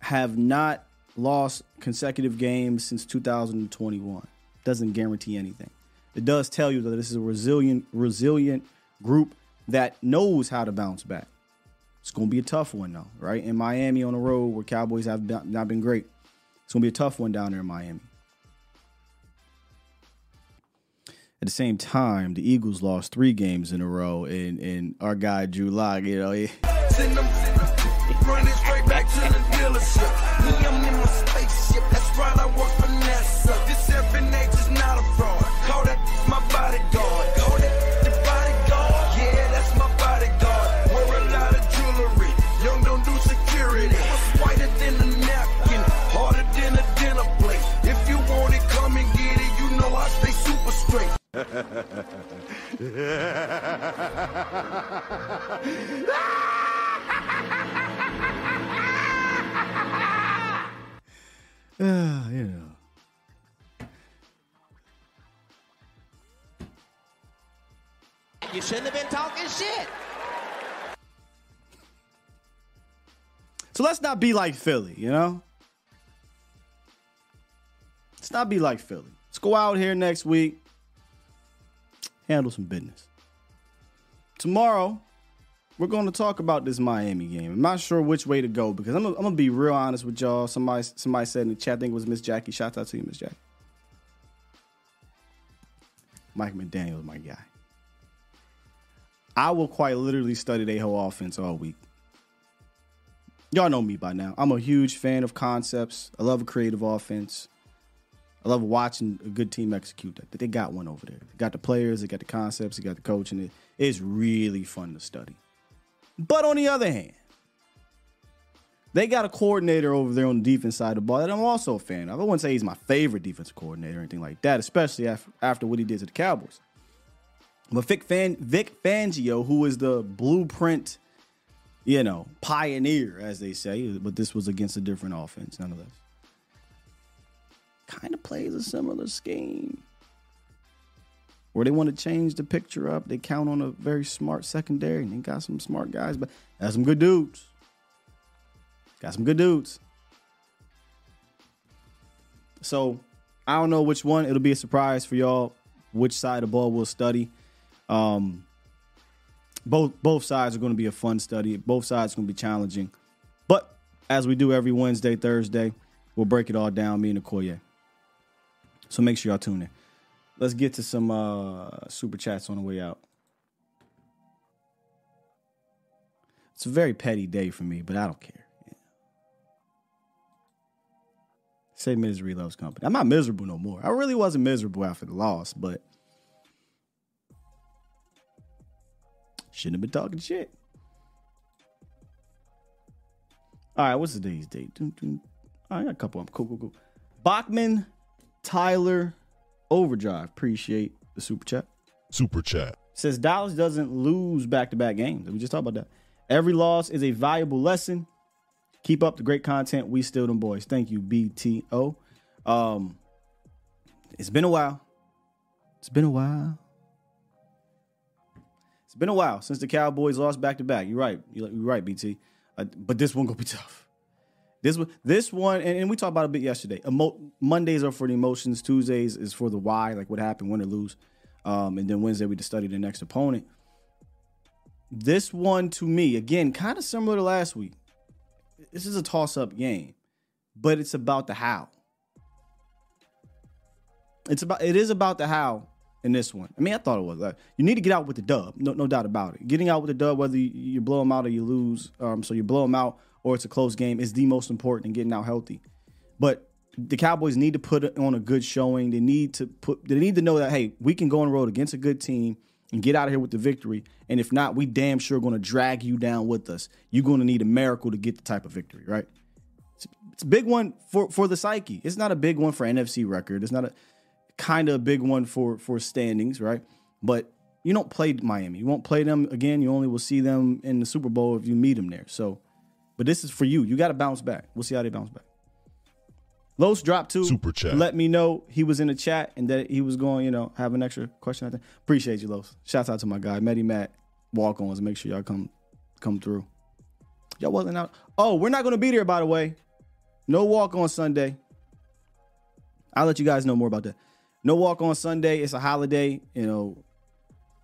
have not lost consecutive games since 2021. Doesn't guarantee anything. It does tell you that this is a resilient, resilient group that knows how to bounce back. It's going to be a tough one though, right? In Miami on the road, where Cowboys have not been great. It's gonna be a tough one down there in Miami. At the same time, the Eagles lost three games in a row, and and our guy Drew Lock, you know, he,
running straight back to the dealership. Me, I'm in my spaceship. That's right, I work
Ah, you know.
You shouldn't have been talking shit.
So let's not be like Philly, you know? Let's not be like Philly. Let's go out here next week, handle some business. Tomorrow, we're going to talk about this Miami game. I'm not sure which way to go because I'm, to be real honest with y'all. Somebody somebody said in the chat, I think it was Miss Jackie. Shout out to you, Miss Jackie. Mike McDaniel is my guy. I will quite literally study their whole offense all week. Y'all know me by now. I'm a huge fan of concepts. I love a creative offense. I love watching a good team execute that. They got one over there. They got the players, they got the concepts, they got the coaching. It, it's really fun to study. But on the other hand, they got a coordinator over there on the defense side of the ball that I'm also a fan of. I wouldn't say he's my favorite defensive coordinator or anything like that, especially after, after what he did to the Cowboys. But Vic, Fan, Vic Fangio, who is the blueprint, you know, pioneer, as they say, but this was against a different offense, nonetheless. Kind of plays a similar scheme. Where they want to change the picture up, they count on a very smart secondary, and they got some smart guys, but got some good dudes. Got some good dudes. So I don't know which one. It'll be a surprise for y'all which side of the ball we'll study. Um, both both sides are going to be a fun study. Both sides are going to be challenging. But as we do every Wednesday, Thursday, we'll break it all down, me and Okoye. So make sure y'all tune in. Let's get to some uh, super chats on the way out. It's a very petty day for me, but I don't care. Say misery loves company. I'm not miserable no more. I really wasn't miserable after the loss, but shouldn't have been talking shit. All right, what's today's date? I got a couple of them. Cool, cool, cool. Bachman, Tyler, Overdrive. Appreciate the super chat.
Super chat.
Says Dallas doesn't lose back to back games. We just talked about that. Every loss is a valuable lesson. Keep up the great content. We still them boys. Thank you, BTO. Um, it's been a while. It's been a while. It's been a while since the Cowboys lost back to back. You're right. You're right, BT. Uh, but this one gonna be tough. This one, this one, and, and we talked about a bit yesterday. Emo- Mondays are for the emotions. Tuesdays is for the why, like what happened, win or lose. Um, and then Wednesday we just study the next opponent. This one to me, again, kind of similar to last week. This is a toss-up game, but it's about the how. It's about it is about the how in this one. I mean, I thought it was. Like, you need to get out with the dub, no, no doubt about it. Getting out with the dub, whether you, you blow them out or you lose, um, so you blow them out or it's a close game, is the most important in getting out healthy. But the Cowboys need to put on a good showing. They need to put. They need to know that hey, we can go on the road against a good team and get out of here with the victory. And if not, we damn sure going to drag you down with us. You're going to need a miracle to get the type of victory, right? It's, it's a big one for for the psyche. It's not a big one for NFC record. It's not a kind of a big one for for standings, right? But you don't play Miami. You won't play them again. You only will see them in the Super Bowl if you meet them there. So, but this is for you. You got to bounce back. We'll see how they bounce back. Los dropped two.
Super chat.
Let me know he was in the chat and that he was going, you know, have an extra question. I think. Appreciate you, Los. Shouts out to my guy, Medi Matt. Walk ons. Make sure y'all come come through. Y'all wasn't out. Oh, we're not gonna be there, by the way. No walk on Sunday. I'll let you guys know more about that. No walk on Sunday. It's a holiday, you know,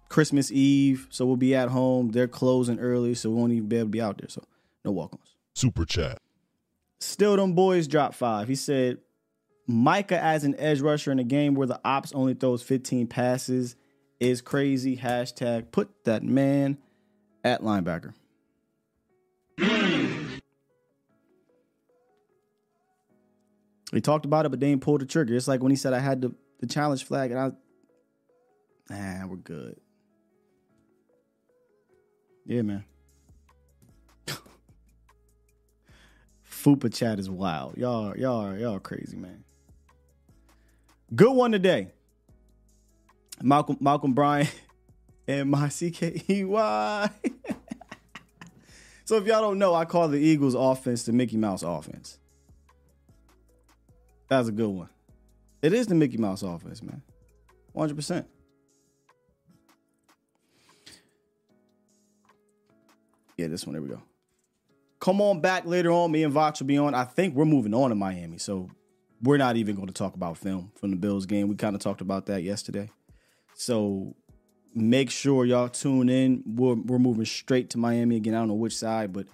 Christmas Eve. So we'll be at home. They're closing early, so we won't even be able to be out there. So no walk ons.
Super chat.
Still, them boys dropped five. He said, Micah as an edge rusher in a game where the ops only throws 15 passes is crazy. Hashtag put that man at linebacker. He talked about it, but they didn't pull the trigger. It's like when he said I had the, the challenge flag, and I, nah, we're good. Yeah, man. Fupa chat is wild. Y'all, y'all, y'all crazy, man. Good one today. Malcolm Malcolm Bryan and my CKEY. so if y'all don't know, I call the Eagles offense the Mickey Mouse offense. That's a good one. It is the Mickey Mouse offense, man. 100%. Yeah, this one. There we go. Come on back later on. Me and Vox will be on. I think we're moving on to Miami. So we're not even going to talk about film from the Bills game. We kind of talked about that yesterday. So make sure y'all tune in. We're, we're moving straight to Miami again. I don't know which side, but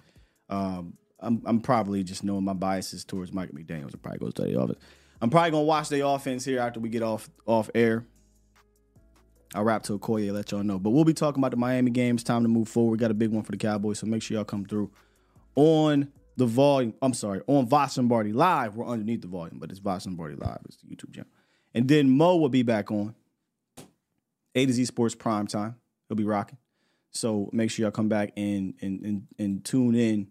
um, I'm, I'm probably just knowing my biases towards Mike McDaniels. I probably go study offense. I'm probably gonna watch the offense here after we get off off air. I'll wrap to Okoye, let y'all know. But we'll be talking about the Miami games. Time to move forward. We got a big one for the Cowboys, so make sure y'all come through on the volume. I'm sorry, on Vox Lombardi Live. We're underneath the volume, but it's Vox Lombardi Live. It's the YouTube channel. And then Mo will be back on A to Z Sports Prime Time. He'll be rocking. So make sure y'all come back and and and, and tune in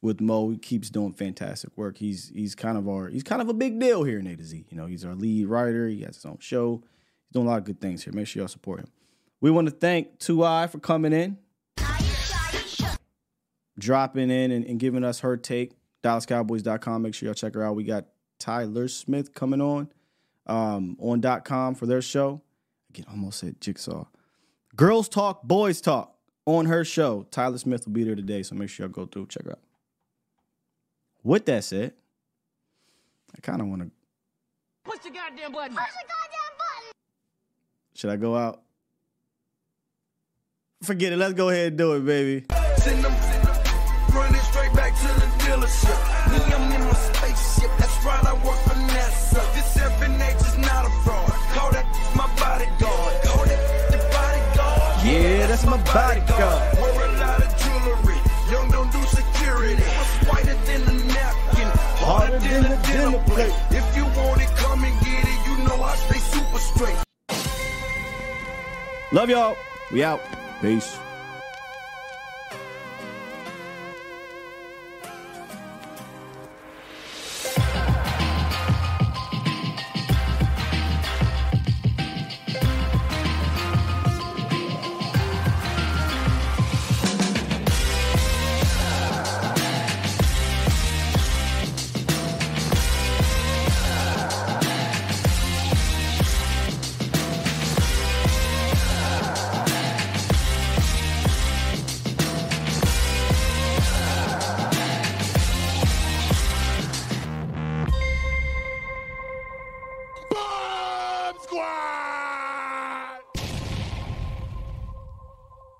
with Mo. He keeps doing fantastic work. He's he's kind of our he's kind of a big deal here in A to Z. You know, he's our lead writer. He has his own show. He's doing a lot of good things here. Make sure y'all support him. We want to thank Two Eye for coming in, dropping in and, and giving us her take. DallasCowboys.com. Make sure y'all check her out. We got Tyler Smith coming on um, on .com for their show. Again, almost said Jigsaw. Girls Talk, Boys Talk on her show. Tyler Smith will be there today, so make sure y'all go through check her out. With that said, I kind of want to.
Push the goddamn button. Push the goddamn button.
Should I go out? Forget it. Let's go ahead and do it, baby.
Dealership. Me, I'm in my spaceship. That's right, I work for NASA. This 7H is not a fraud. Call that my bodyguard. Call that the bodyguard.
Yeah, that's my bodyguard.
Wear a lot of jewelry. Young don't do security. What's whiter than a napkin? Harder than a dinner plate. If you want it, come and get it. You know I stay super straight.
Love y'all. We out. Peace.